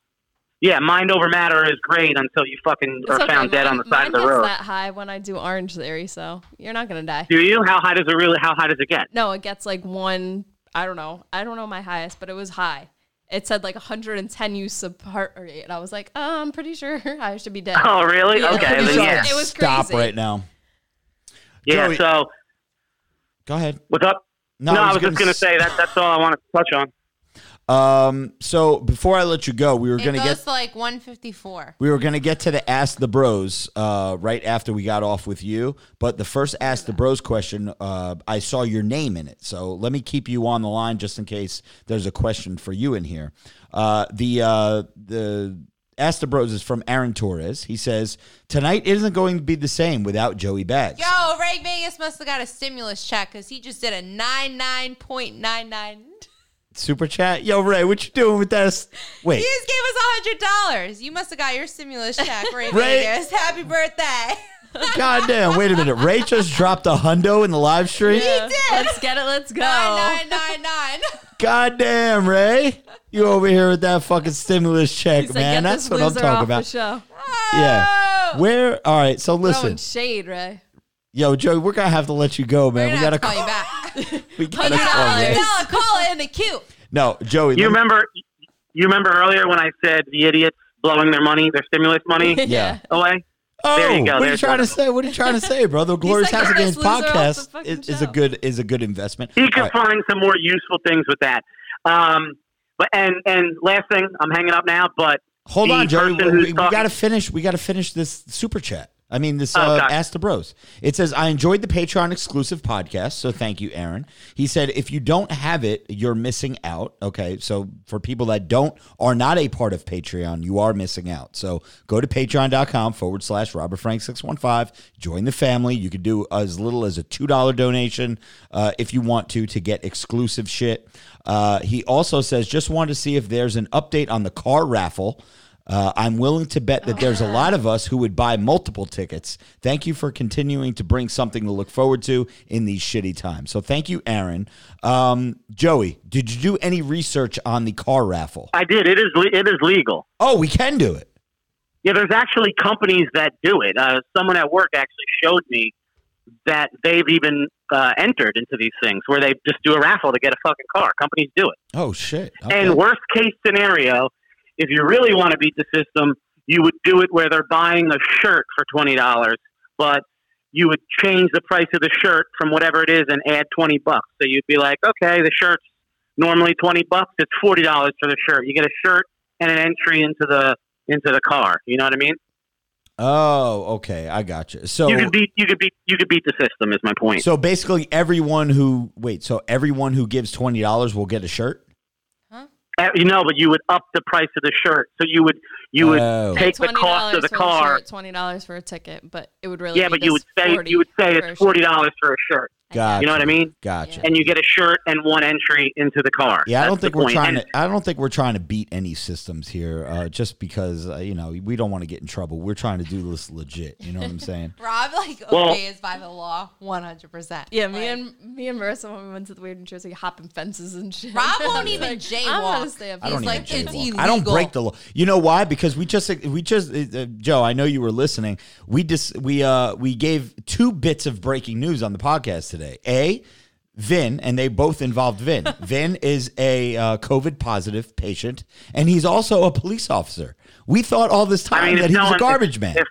yeah, mind over matter is great until you fucking It's are okay, found dead mine- on the side of the road. that high when I do Orange Theory, so you're not gonna die. Do you? How high does it really? How high does it get? No, it gets like one. I don't know. I don't know my highest, but it was high. It said like 110 use of heart rate, and I was like, oh, I'm pretty sure (laughs) I should be dead. Oh, really? Yeah. Okay, (laughs) then yeah, It was Stop right now. yeah. Joey- So Go ahead. what's up? No, I was, just gonna gonna say that. That's all I wanted to touch on. Um. So before I let you go, we were gonna get to like 154. we were gonna get to the Ask the Bros uh, right after we got off with you. But the first Ask the Bros question, uh, I saw your name in it. So let me keep you on the line just in case there's a question for you in here. Uh, the uh, the Ask the Bros is from Aaron Torres. He says tonight isn't going to be the same without Joey Bags. Yo, Ray Vegas must have got a stimulus check because he just did a 99.99. Super chat. Yo, Ray, what you doing with that? Wait. He just gave us a hundred dollars. You must have got your stimulus check, Ray (laughs) Ray- Vegas. Happy birthday. (laughs) Goddamn. Wait a minute. Ray just dropped a hundo in the live stream. Yeah. Let's get it. Let's go. Nine nine nine nine. God damn, Ray. You over here with that fucking stimulus check, He said, man. "Get That's this what I'm loser talking off about. The show. Yeah. Oh. Where? All right. So Throwing listen, shade, Ray. yo, Joey, we're gonna have to let you go, We're man. We gonna gotta have to call you back. (laughs) We gotta call Ray. Stella, call it in the queue. No, Joey. You let me- remember? You remember earlier when I said the idiots blowing their money, their stimulus money (laughs) Yeah. away? Oh, There you go. what are you There's trying to say? What are you trying to say, (laughs) bro? The Glorious like House the Games best loser off the podcast is, is a good is a good investment. He could All right. find some more useful things with that. Um, but and and last thing, I'm hanging up now. But Hold on, Joey. person We, we gotta finish. We gotta finish this super chat. I mean, this Oh, uh, gotcha. Ask the Bros. It says, I enjoyed the Patreon exclusive podcast. So thank you, Aaron. He said, if you don't have it, you're missing out. Okay. So for people that don't, are not a part of Patreon, you are missing out. So go to patreon.com forward slash Robert Frank 615. Join the family. You could do as little as a $2 donation uh, if you want to, to get exclusive shit. Uh, he also says, just wanted to see if there's an update on the car raffle. Uh, I'm willing to bet that there's a lot of us who would buy multiple tickets. Thank you for continuing to bring something to look forward to in these shitty times. So thank you, Aaron. Um, Joey, did you do any research on the car raffle? I did. It is le- it is legal. Oh, we can do it. Yeah, there's actually companies that do it. Uh, someone at work actually showed me that they've even uh, entered into these things where they just do a raffle to get a fucking car. Companies do it. Oh shit. Okay. And worst case scenario, if you really want to beat the system, you would do it where they're buying a shirt for twenty dollars, but you would change the price of the shirt from whatever it is and add twenty bucks. So you'd be like, okay, the shirt's normally twenty bucks. It's forty dollars for the shirt. You get a shirt and an entry into the into the car. You know what I mean? oh, okay. I got you. So you could beat you could beat you could beat the system. Is my point. so basically everyone who wait, so everyone who gives twenty dollars will get a shirt? Uh, You know, but you would up the price of the shirt. So you would you would Oh. take the cost of the car. twenty dollars for a ticket, but it would really yeah, be but you would say you would say it's forty dollars for a shirt. Gotcha. You know what I mean? Gotcha. And you get a shirt and one entry into the car. Yeah, I don't think we're point. trying And- to. I don't think we're trying to beat any systems here. Uh, just because uh, you know we don't want to get in trouble. We're trying to do this legit. You know what I'm saying? (laughs) Rob like Well- obeys by the law, one hundred percent. Yeah, me and me and Marissa when we went to the weird New Jersey hopping fences and shit. Rob won't (laughs) It's even like, jaywalk. I'm gonna stay up I don't He's here. like, even it's jaywalk. I don't break the law. You know why? Because we just we just uh, uh, Joe. I know you were listening. We just we uh we gave two bits of breaking news on the podcast today. A. Vin, and they both involved Vin. (laughs) Vin is a uh, COVID positive patient, and he's also a police officer. We thought all this time I mean, that he no was a garbage if- man. If,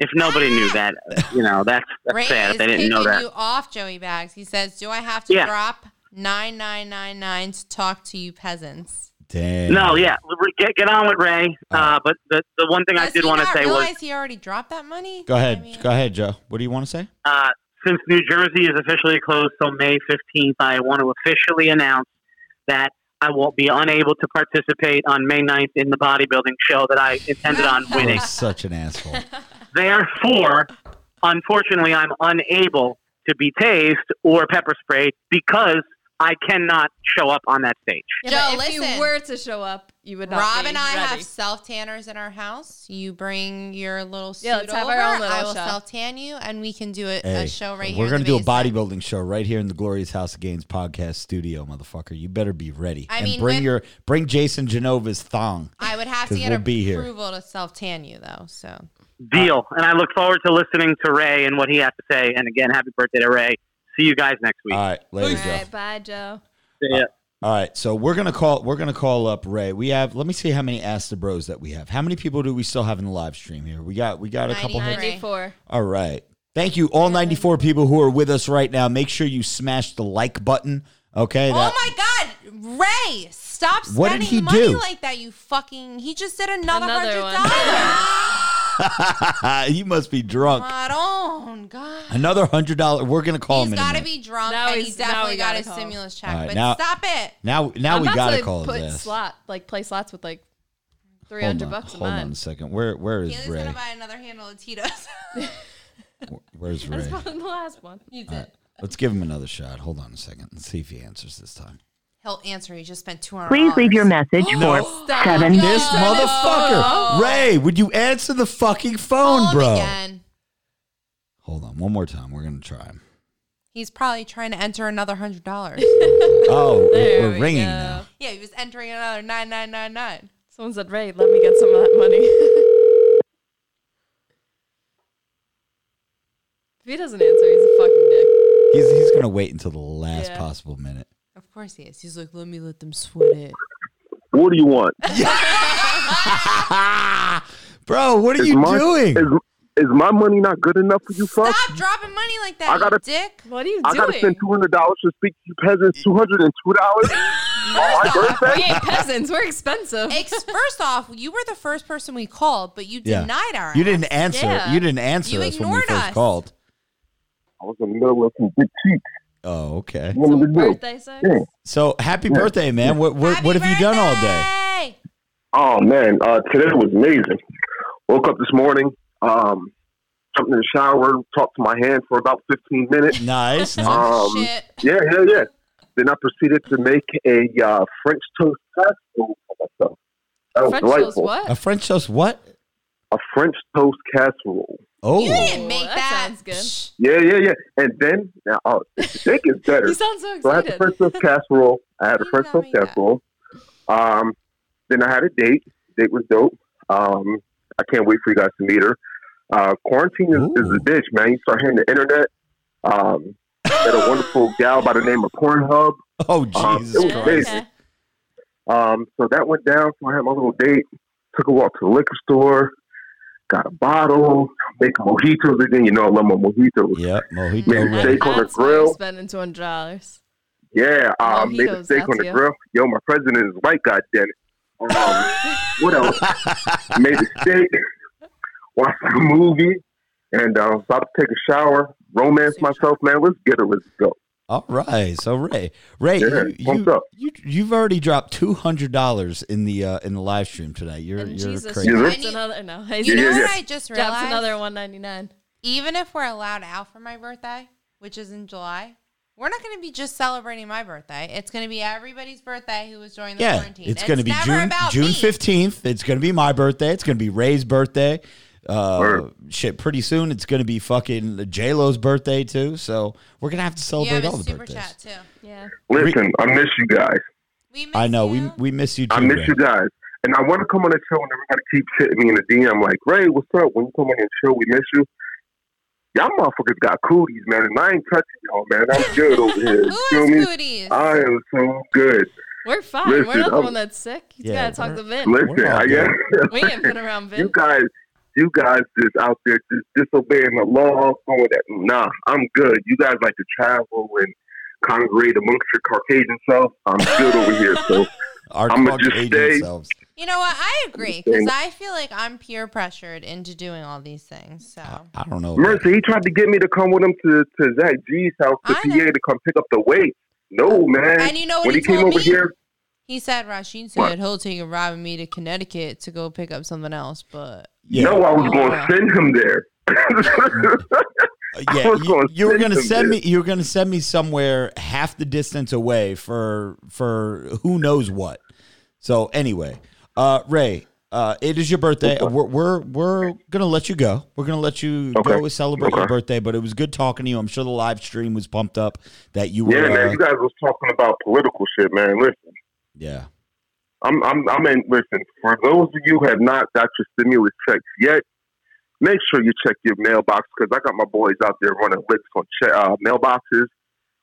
if nobody knew that, you know, that's, that's Ray sad. is They didn't know that. you off, Joey Bags. He says, "Do I have to Yeah. drop nine nine nine nine to talk to you peasants?" Damn. No, yeah, get get on with Ray. Uh, but the the one thing I did want to not say was realize he already dropped that money? Go ahead. I mean- Go ahead, Joe. What do you want to say? uh, since New Jersey is officially closed till May 15th, I want to officially announce that I will be unable to participate on May 9th in the bodybuilding show that I intended on winning. You're such an asshole. (laughs) Therefore, unfortunately, I'm unable to be tased or pepper sprayed because I cannot show up on that stage. Yeah, Joe, if listen. you were to show up, you would not. Rob be and I ready. have self tanners in our house. You bring your little suit Yeah, let's have over. our own little I will self tan you, and we can do a, Hey, a show right here. We're gonna do a bodybuilding show right here in the Glorious House of Gains podcast studio, motherfucker. You better be ready. I and mean, bring with- your bring Jason Genova's thong. I would have to get we'll be here. approval to self tan you, though. So Deal. And I look forward to listening to Ray and what he has to say. And again, happy birthday to Ray. See you guys next week. All right, later, All Joe. bye, Joe. See ya. All right, so we're gonna call we're gonna call up Ray. We have let me see how many Ask the Bros that we have. How many people do we still have in the live stream here? We got we got a couple. 99. hundred. Ninety-four. All right. Thank you, all 94 people who are with us right now. Make sure you smash the like button. Okay. Oh my God, Ray! Stop spending What did he money do? like that. You fucking. He just did another Another hundred one. dollars. (laughs) you must be drunk. On, God. Another hundred dollar. We're gonna call He's him. in a got to be drunk, Now and he he's- now definitely we got gotta his call. stimulus check. All right, but now- stop it. Now, now I'm we about gotta to call put his ass. slot like play slots with like three Hold hundred on, bucks a hold on a month. second. Where where is Kayla's Ray? gonna buy another handle of Tito's. (laughs) Where's Ray? That's the last one. He's All it. right, let's give him another shot. Hold on a second. Let's see if he answers this time. He'll answer. He just spent two hundred. Please leave your message for Stop. seven. This motherfucker, Ray. Would you answer the fucking phone, Call him bro? again. Hold on, one more time. We're gonna try him. He's probably trying to enter another hundred dollars. (laughs) Oh, There we're we ringing go. now. yeah, he was entering another nine nine nine nine. Someone said, "Ray, let me get some of that money." (laughs) if he doesn't answer, he's a fucking dick. He's he's gonna wait until the last Yeah. possible minute. Of course he is. He's like, let me let them sweat it. What do you want? (laughs) Bro, what are Is you my- doing? Is, is my money not good enough for you, fuck? Stop dropping money like that, I gotta- you dick. What are you doing? I gotta spend two hundred dollars to speak to you peasants. Two hundred and two dollars (laughs) on my we ain't peasants. We're expensive. Ex- first off, you were the first person we called, but you Yeah. denied our. You didn't ask. answer. Yeah. You didn't answer You us when we ignored first us. called. I was in the middle of some big cheeks. Oh, okay. What am I Some do? birthday sex. Yeah. So happy birthday, man. What what, Happy what have you done all day? birthday! Oh man, uh, today was amazing. Woke up this morning, um, jumped in the shower, talked to my hand for about fifteen minutes. Nice. nice. Um, Shit. Yeah, yeah, yeah. Then I proceeded to make a uh, French toast casserole for myself. That was French toast. delightful. What? A French toast. What? A French toast casserole. Oh, You didn't make that that. sounds good. Yeah, yeah, yeah. And then now, oh, the steak is (laughs) better. You sound so So I had the excited. French toast (laughs) casserole. I had a You French toast casserole. Um, then I had a date. Date was dope. Um, I can't wait for you guys to meet her. Uh, quarantine is, is a bitch, man. You start hitting the internet. Um, met a wonderful gal by the name of Pornhub. oh, Um, Jesus it was Christ. Okay. Um, so that went down. So I had my little date. Took a walk to the liquor store. Got a bottle. Making mojitos again. You know I love my mojitos. Yeah, mojito. Made a ready. steak on the That's why you're grill. spending two hundred dollars. Yeah, uh, made a Mojitos, steak on the you. grill. Yo, my president is white, goddamn it. Um, what else? (laughs) made a steak, watched a movie, and uh, about to take a shower, romance myself, man. Let's get it. Let's go. All right, so Ray, Ray, Yeah, you, you, up. you you've already dropped two hundred dollars in the uh, in the live stream tonight. You're And you're Jesus crazy. Yeah, drops And you- another no. You Jesus know yeah, what. I just drops realized? another one ninety nine. Even if we're allowed out for my birthday, which is in July, we're not going to be just celebrating my birthday. It's going to be everybody's birthday who was during the Yeah, quarantine. it's going to be June June fifteenth. It's going to be my birthday. It's going to be Ray's birthday. Uh, Word. shit, pretty soon it's going to be fucking J Lo's birthday too. So we're gonna have to You celebrate have all the super birthdays. chat too. Yeah. Listen, I miss you guys. We miss I know we you. we miss you too. I miss Ray. you guys. And I want to come on the show and everybody keeps hitting me in the DM like, Ray, what's up? When you come on the show, we miss you. Y'all motherfuckers got cooties, man. And I ain't touching y'all, man. I'm (laughs) good over here. Who You feel has me? cooties? I am so good. We're fine. we're not the one that's sick. You Yeah, gotta talk to Vin. Listen, I guess. (laughs) We ain't been around Vin. you guys, you guys just out there just disobeying the law, going that. Nah, I'm good. You guys like to travel and congregate amongst your Caucasian self. I'm good over here. So (laughs) Our I'ma just Caucasian stay- selves. You know what? I agree because I feel like I'm peer pressured into doing all these things. So I don't know. Mercy, he tried to get me to come with him to, to Zach G's house to PA to come pick up the weight. No, man. And you know what when he he, came told over me? here, he said Rashid What? said he'll take a ride with me to Connecticut to go pick up something else, but Yeah. no, I was going to send him there. Yeah, (laughs) you, gonna you were gonna send there. me. You were gonna send me somewhere half the distance away for for who knows what. So anyway, uh, Ray, uh, it is your birthday. We're, we're we're gonna let you go. We're gonna let you Okay. go celebrate your birthday. But it was good talking to you. I'm sure the live stream was pumped up that you were. yeah, man. uh, You guys was talking about political shit, man. Listen, yeah. I'm, I'm, I mean, listen. For those of you who have not got your stimulus checks yet, make sure you check your mailbox because I got my boys out there running licks on che- uh, mailboxes.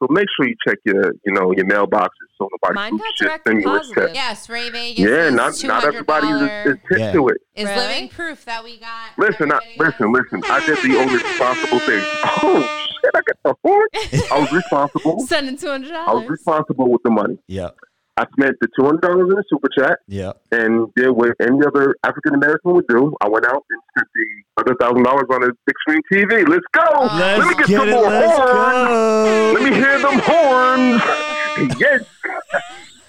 So make sure you check your, you know, your mailboxes so nobody Mine shoots got shit direct stimulus deposited. checks. yes, Ray Vegas. Yeah, not not everybody is, 200 is hip Yeah. to it. is Really? living proof that we got. Listen, I, listen, listen. I did the only responsible thing. Oh shit! I got the horn. I was (laughs) responsible. Sending two hundred dollars. I was responsible with the money. Yeah. I spent the two hundred dollars in the super chat Yeah. and did what any other African American would do. I went out and spent the other thousand dollars on a big screen TV. Let's go. Let's Let me get, get some it. more Let's horns. go. Let me hear them horns. (laughs) yes.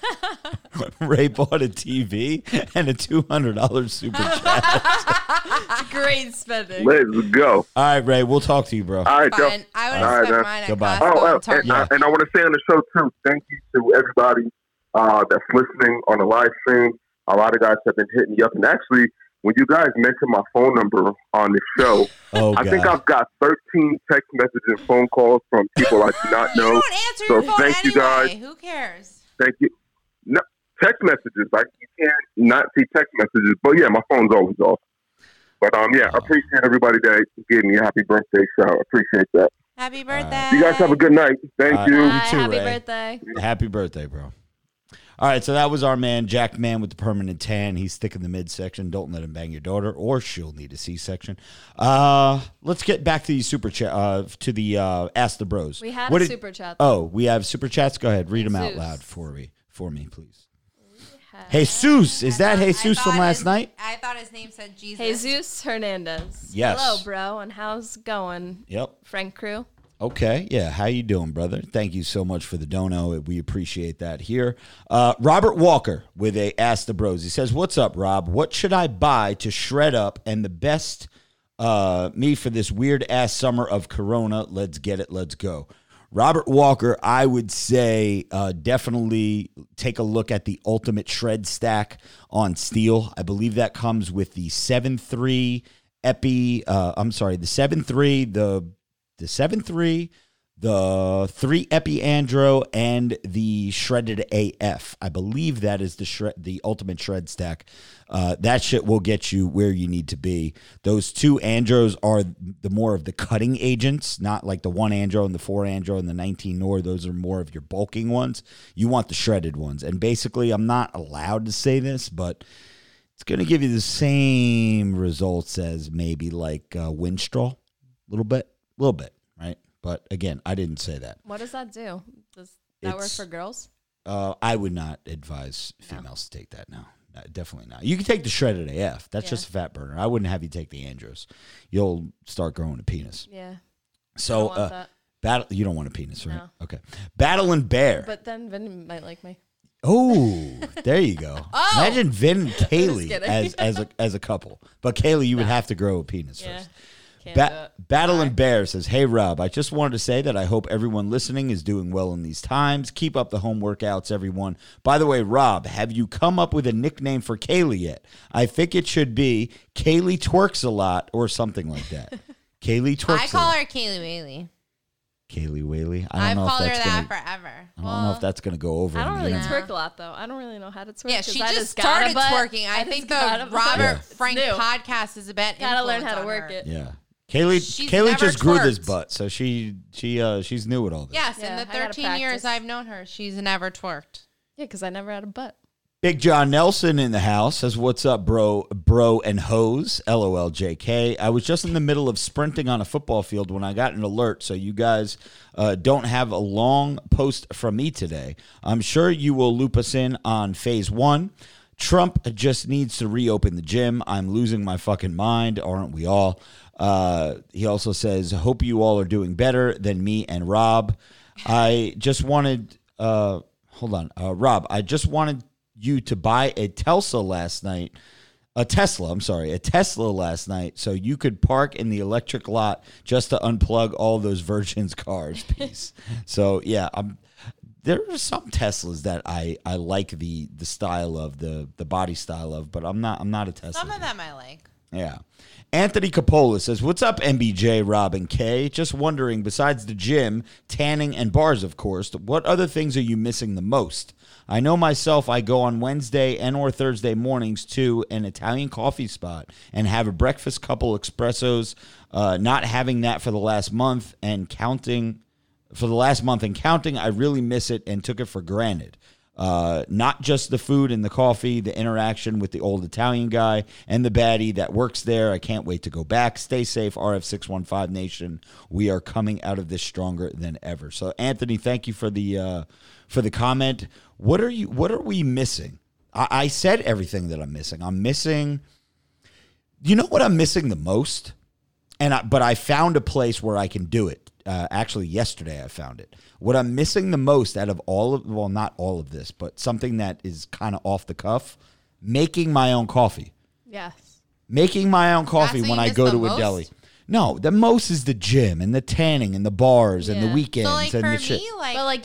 (laughs) Ray bought a TV and a two hundred dollars super chat. Great spending. Let's go. All right, Ray. We'll talk to you, bro. All right, Joe. Fine. I would All right, expect mine at Goodbye. Costco Oh, and uh, Target. and, uh, and I want to say on the show too, thank you to everybody uh, that's listening on the live stream. A lot of guys have been hitting me up, and actually, when you guys mentioned my phone number on the show, Oh I God. think I've got 13 text messages and phone calls from people I do not (laughs) you know. don't answer So your phone thank you, guys. Who cares? Thank you. No text messages. Like you can't not see text messages, but yeah, my phone's always off. But um, yeah, I appreciate everybody that gave me a happy birthday shout. I appreciate that. Happy birthday. You guys have a good night. Thank Uh, you. you too, Happy Ray. birthday. Happy birthday, bro. All right, so that was our man, Jack Man with the permanent tan. He's thick in the midsection. Don't let him bang your daughter, or she'll need a C-section. Uh, let's get back to the super chat. Uh, to the uh, Ask the Bros. We had What a did- super chat. Oh, we have super chats. Go ahead, read them out loud for me, for me, please. Jesus, is that I Jesus from last his- night? I thought his name said Jesus. Jesus Hernandez. Yes. Hello, bro, and how's going, Yep. Frank Crew? Okay, yeah. How you doing, brother? Thank you so much for the dono. We appreciate that here. Uh, Robert Walker with a Ask the Bros. He says, "What's up, Rob? What should I buy to shred up and the best uh, me for this weird ass summer of Corona? Let's get it. Let's go." Robert Walker, I would say uh, definitely take a look at the Ultimate Shred Stack on steel. I believe that comes with the 7.3 Epi. Uh, I'm sorry, the 7.3, the the 7 3, the 3 Epi Andro, and the Shredded AF. I believe that is the shred, the Ultimate Shred Stack. Uh, that shit will get you where you need to be. Those two Andros are the more of the cutting agents, not like the one Andro and the four Andro and the 19 Nor. Those are more of your bulking ones. You want the shredded ones. And basically, I'm not allowed to say this, but it's going to give you the same results as maybe like uh, Winstrol, a little bit, a little bit, right? But again, I didn't say that. What does that do? Does that work It's- for girls? Uh, I would not advise females to take that now. No, definitely not. You can take the shredded AF. That's Yeah. just a fat burner. I wouldn't have you take the Andros. You'll start growing a penis. Yeah. I So don't want uh, that. Battle. You don't want a penis, right? No. Okay. Battle and Bear. But then Vin might like me. Oh, there you go. (laughs) Oh. Imagine Vin and (laughs) Kaylee kidding. as as a as a couple. But Kaylee, you would have to grow a penis Yeah. first. Can't do Ba- Battle and Bear says, "Hey Rob, I just wanted to say that I hope everyone listening is doing well in these times. Keep up the home workouts, everyone. By the way, Rob, have you come up with a nickname for Kaylee yet? I think it should be Kaylee twerks a lot or something like that. (laughs) Kaylee twerks. I call lot. her Kaylee Whaley. Kaylee Whaley. I I've don't know if called her that's that gonna. forever. I don't know if that's gonna go over. I don't really internet. twerk a lot though. I don't really know how to twerk. Yeah, 'cause she I just got started butt. twerking. I, just think the. Robert Yeah. Frank New. podcast is a bit. Gotta learn how to work her. it. Yeah. Kaylee She's Kaylee never just grew this twerked. butt, so she she uh she's new at all this. Yes, Yeah, in the gotta 13 years. I've known her, she's never twerked. Yeah, because I never had a butt. Big John Nelson in the house says, "What's up, bro, bro, and hose?" LOL, JK. I was just in the middle of sprinting on a football field when I got an alert. So you guys uh, don't have a long post from me today. I'm sure you will loop us in on phase one. Trump just needs to reopen the gym. I'm losing my fucking mind, aren't we all? Uh, he also says, "Hope you all are doing better than me and Rob." I just wanted, uh, hold on, uh, Rob. I just wanted you to buy a Tesla last night, a Tesla. I'm sorry, a Tesla last night, so you could park in the electric lot just to unplug all those Virgin's cars. Peace. (laughs) so yeah, I'm. There are some Teslas that I, I like the the style of the the body style of, but I'm not I'm not a Tesla. Some of them I like. Yeah. Anthony Capola says, What's up, MBJ, Rob, and K? Just wondering, besides the gym, tanning, and bars, of course, what other things are you missing the most? I know myself, I go on Wednesday and or Thursday mornings to an Italian coffee spot and have a breakfast, couple espressos. Uh, not having that for the last month and counting for the last month and counting, I really miss it and took it for granted. Uh, not just the food and the coffee, the interaction with the old Italian guy and the baddie that works there. I can't wait to go back. Stay safe, RF615 Nation. We are coming out of this stronger than ever. So, Anthony, thank you for the uh, for the comment. What are you? What are we missing? I, I said everything that I'm missing. I'm missing. You know what I'm missing the most? and I, but I found a place where I can do it. Uh, actually, yesterday I found it. What I'm missing the most out of all of well, not all of this, but something that is kind of off the cuff, making my own coffee. Yes. Making my own coffee what when I go the to a deli. No, the most is the gym and the tanning and the bars and the Yeah. weekends So like and for the me, shit. like, but like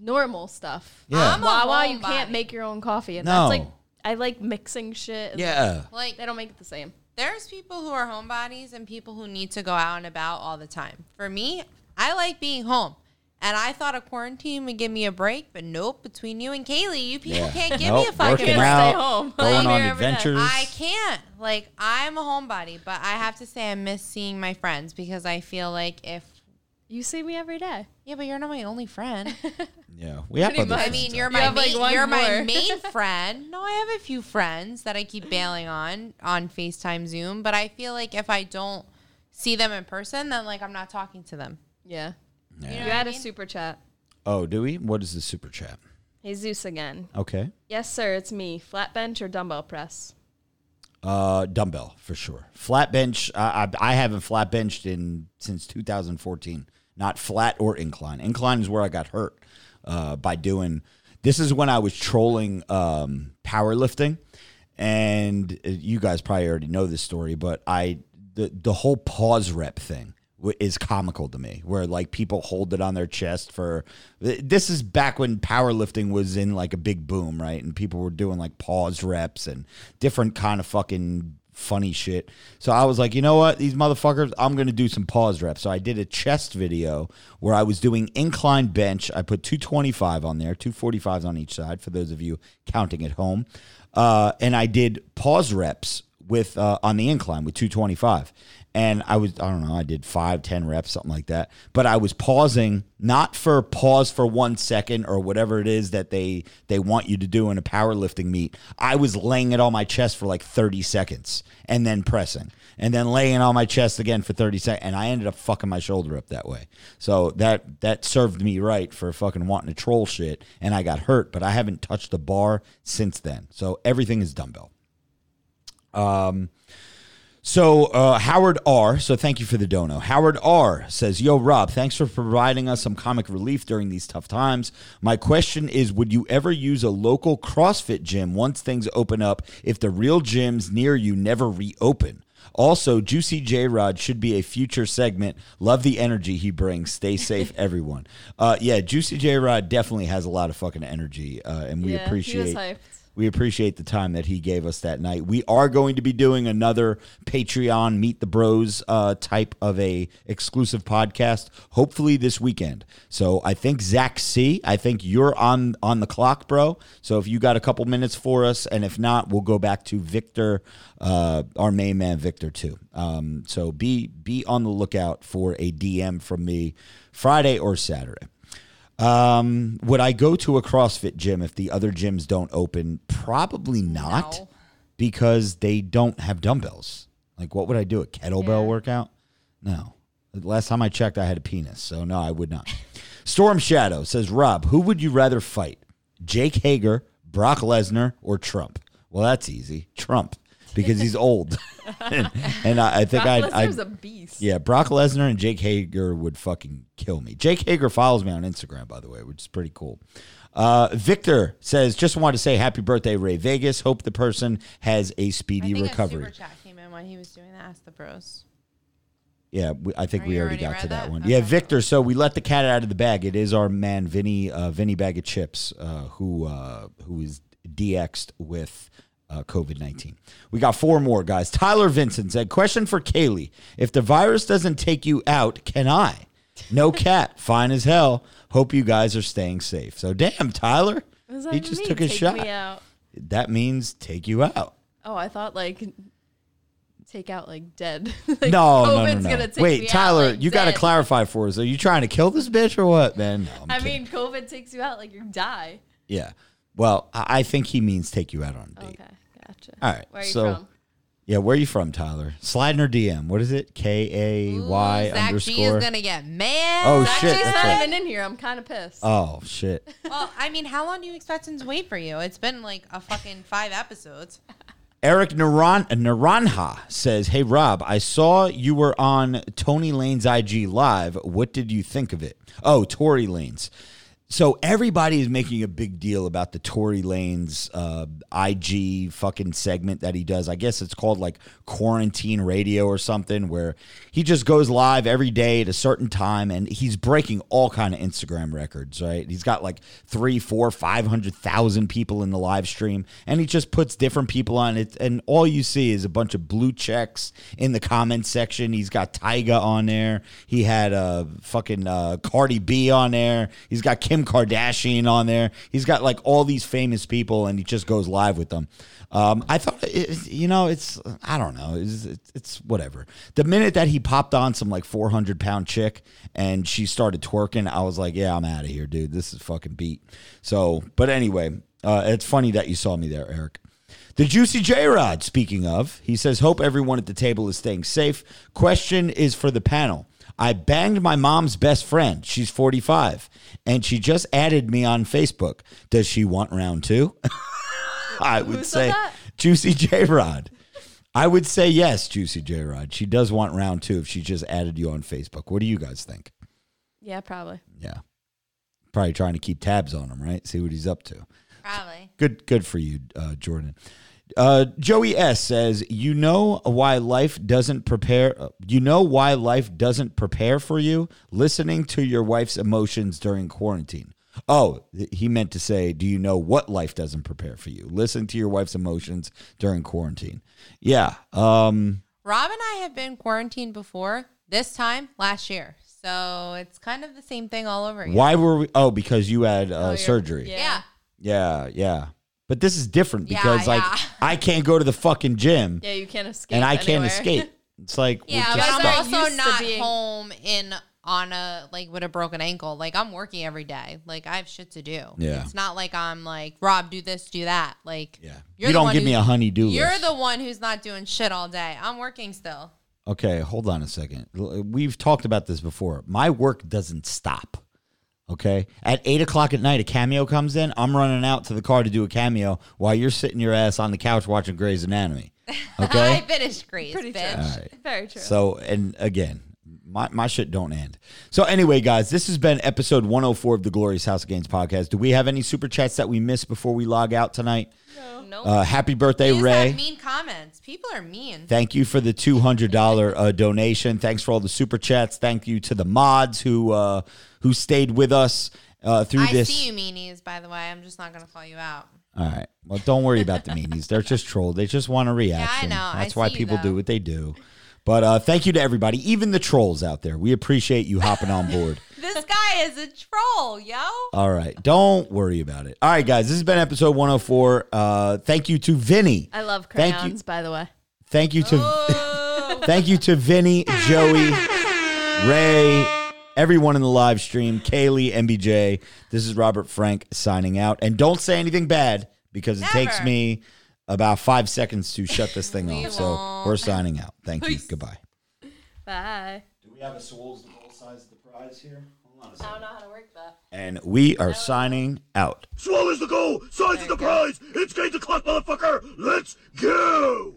normal stuff. Yeah. I'm a Wow, wow, you homebody. can't make your own coffee, and No. that's like I like mixing shit. yeah. like they don't make it the same. there's people who are homebodies and people who need to go out and about all the time. For me, I like being home. And I thought a quarantine would give me a break, but nope. Between you and Kaylee, you people Yeah. can't give Nope, me a fucking working break. out, Stay home. going I'm on here every day. adventures. I can't. Like I'm a homebody, but I have to say I miss seeing my friends because I feel like if You see me every day. yeah, but you're not my only friend. (laughs) yeah, we have Pretty other much. I friends mean, out you're my have, like, main, one you're my more. main (laughs) friend. No, I have a few friends that I keep bailing on on FaceTime, Zoom, but I feel like if I don't see them in person, then like I'm not talking to them. Yeah. You know You what I had a super chat. Oh, do we? What is the super chat? Jesus again. Okay. Yes, sir. It's me. Flat bench or dumbbell press? Uh, dumbbell for sure. Flat bench. I, I I haven't flat benched in since 2014. Not flat or incline. Incline is where I got hurt uh, by doing. This is when I was trolling um, powerlifting, and uh, you guys probably already know this story. But I the the whole pause rep thing w- is comical to me where like people hold it on their chest for this is back when powerlifting was in like a big boom right? And people were doing like pause reps and different kind of fucking funny shit. So i was like you know what? These motherfuckers i'm gonna do some pause reps. So i did a chest video where i was doing incline bench. I put 225 on there 245s on each side for those of you counting at home. Uh, and i did pause reps with uh, on the incline with 225 and i was i don't know i did five ten reps something like that. But i was pausing not for pause for one second or whatever it is that they they want you to do in a powerlifting meet. I was laying it on my chest for like 30 seconds and then pressing and then laying on my chest again for 30 seconds and i ended up fucking my shoulder up that way. So that that served me right for fucking wanting to troll shit and i got hurt but i haven't touched the bar since then. So everything is dumbbell. Um, So uh, Howard R. So thank you for the dono. Howard R. says, "Yo Rob, thanks for providing us some comic relief during these tough times. My question is, would you ever use a local CrossFit gym once things open up if the real gyms near you never reopen?" Also, Juicy J Rod should be a future segment. Love the energy he brings. Stay safe, (laughs) everyone. Uh, yeah, Juicy J Rod definitely has a lot of fucking energy, uh, and we Yeah, appreciate. We appreciate the time that he gave us that night. We are going to be doing another Patreon Meet the Bros uh, type of a exclusive podcast, hopefully this weekend. So I think Zach C, I think you're on on the clock, bro. So if you got a couple minutes for us, and if not, we'll go back to Victor, uh, our main man, Victor too. Um, so be be on the lookout for a DM from me Friday or Saturday. Um, would I go to a CrossFit gym if the other gyms don't open? Probably not, No. because they don't have dumbbells. Like, what would I do? A kettlebell Yeah. workout? No. The Last time I checked, I had a penis, so no, I would not. Storm Shadow says, Rob, who would you rather fight? Jake Hager, Brock Lesnar, or Trump? Well, that's easy. Trump, because he's old, (laughs) and, and I, I think Brock I'd, Lesnar's I'd a beast. yeah, Brock Lesnar and Jake Hager would fucking kill me. Jake Hager follows me on Instagram, by the way, which is pretty cool. Uh, Victor says, just wanted to say happy birthday, Ray Vegas. Hope the person has a speedy think recovery. a super chat came in while he was doing that. Ask the bros. Yeah, we, I think Are we already already got to that that? one. Okay. Yeah, Victor. So we let the cat out of the bag. It is our man Vinny, uh, Vinny Bag of Chips, uh, who uh, who is DX'd with uh, COVID nineteen. We got four more guys. Tyler Vincent said, "Question for Kaylee: If the virus doesn't take you out, can I? No cat, (laughs) fine as hell. Hope you guys are staying safe. So damn, Tyler, What does that he just mean? took a Take shot. Me out. That means take you out. Oh, I thought like take out like dead. (laughs) like, no, no, no, no. Gonna take Wait, me out, Tyler, like, you got to clarify for us. Are you trying to kill this bitch or what, man? No, I'm kidding. mean, COVID takes you out like you die. Yeah. Well, I I think he means take you out on a date. Okay. All right. Where are you so, from? yeah, where are you from, Tyler? Slide in her DM. What is it? K A Y Zach G is gonna get mad. Oh, Zach shit, G's that's not right. even in here. I'm kind of pissed. Oh shit. (laughs) Well, I mean, how long do you expect him to wait for you? It's been like a fucking five episodes. (laughs) Eric Naran- Naranha says, "Hey Rob, I saw you were on Tony Lane's IG live. What did you think of it? Oh, Tory Lanez's. So everybody is making a big deal about the Tory Lanez's uh, IG fucking segment that he does. I guess it's called like quarantine radio or something, where he just goes live every day at a certain time, and he's breaking all kind of Instagram records. Right? He's got like three, four, five hundred thousand people in the live stream, and he just puts different people on it, and all you see is a bunch of blue checks in the comment section. He's got Tyga on there. He had uh, fucking uh, Cardi B on there. He's got Kim Kardashian on there. He's got like all these famous people, and he just goes live with them. Um, I thought, it, you know, it's I don't know, it's, it's, whatever. The minute that he popped on some like four hundred pound chick and she started twerking, I was like, yeah, I'm out of here, dude. This is fucking beat. So, but anyway, uh, it's funny that you saw me there, Eric. The Juicy J Rod, speaking of, he says, Hope everyone at the table is staying safe. Question is for the panel. I banged my mom's best friend. She's 45, and she just added me on Facebook. Does she want round two? (laughs) I would say that? Juicy (laughs) J Rod. I would say yes, Juicy J Rod. She does want round two if she just added you on Facebook. What do you guys think? Yeah, probably. Yeah. Probably trying to keep tabs on him, right? See what he's up to. Probably. Good, good for you, uh, Jordan. Uh, Joey S says, "You know why life doesn't prepare. uh, You know why life doesn't prepare for you. Listening to your wife's emotions during quarantine. Oh, he meant to say, do you know what life doesn't prepare for you? Listen to your wife's emotions during quarantine. Yeah. Um. Rob and I have been quarantined before. This time last year, so it's kind of the same thing all over again. Why were we? Oh, because you had uh, you're- surgery. yeah. Yeah. Yeah, yeah. But this is different Yeah, because like yeah. (laughs) I can't go to the fucking gym Yeah, you can't escape. and I can't anywhere. escape. It's like we're (laughs) Yeah, just but guys I'm stuck. are also to not being- home in on a like with a broken ankle. Like I'm working every day. Like I have shit to do. Yeah. It's not like I'm like Rob, do this, do that. Like Yeah. you're you the don't one give me who's- a honey-do You're list. the one who's not doing shit all day. I'm working still. okay, hold on a second. L- We've talked about this before. My work doesn't stop. Okay, at eight o'clock at night, a cameo comes in. I'm running out to the car to do a cameo while you're sitting your ass on the couch watching Grey's Anatomy. Okay. (laughs) I Okay. finished Grace, Pretty bitch. true. All right. Very true. So, and again, my, my shit don't end. So, anyway, guys, this has been episode 104 of the Glorious House of Gains podcast. Do we have any super chats that we missed before we log out tonight? nope. Uh, happy birthday, You just Ray. have mean comments. People are mean. Thank you for the two hundred dollar uh, donation. Thanks for all the super chats. Thank you to the mods who uh, who stayed with us uh, through I this. see you, meanies. By the way, I'm just not gonna call you out. All right. Well, don't worry about the meanies. They're just trolled. They just want a (laughs) reaction. know. I That's why see you, people do what they do. But uh, thank you to everybody, even the trolls out there. We appreciate you hopping on (laughs) board. This guy is a troll, yo. All right. Don't worry about it. All right, guys. This has been episode 104. Uh, thank you to Vinny. I love Thank you. crayons, by the way. Thank you to Oh. (laughs) thank you to Vinny, Joey, Ray, everyone in the live stream, Kaylee, MBJ. This is Robert Frank signing out. And don't say anything bad because it takes me about five seconds to shut this thing (laughs) We off. So won't. we're signing out. Thank you. Peace. Goodbye. Bye. Do we have a Souls the goal size of the prize here? Hold on a I don't know how to work that. And we are signing out. Swallows the goal, size of the prize. It's game to clock, motherfucker. Let's go.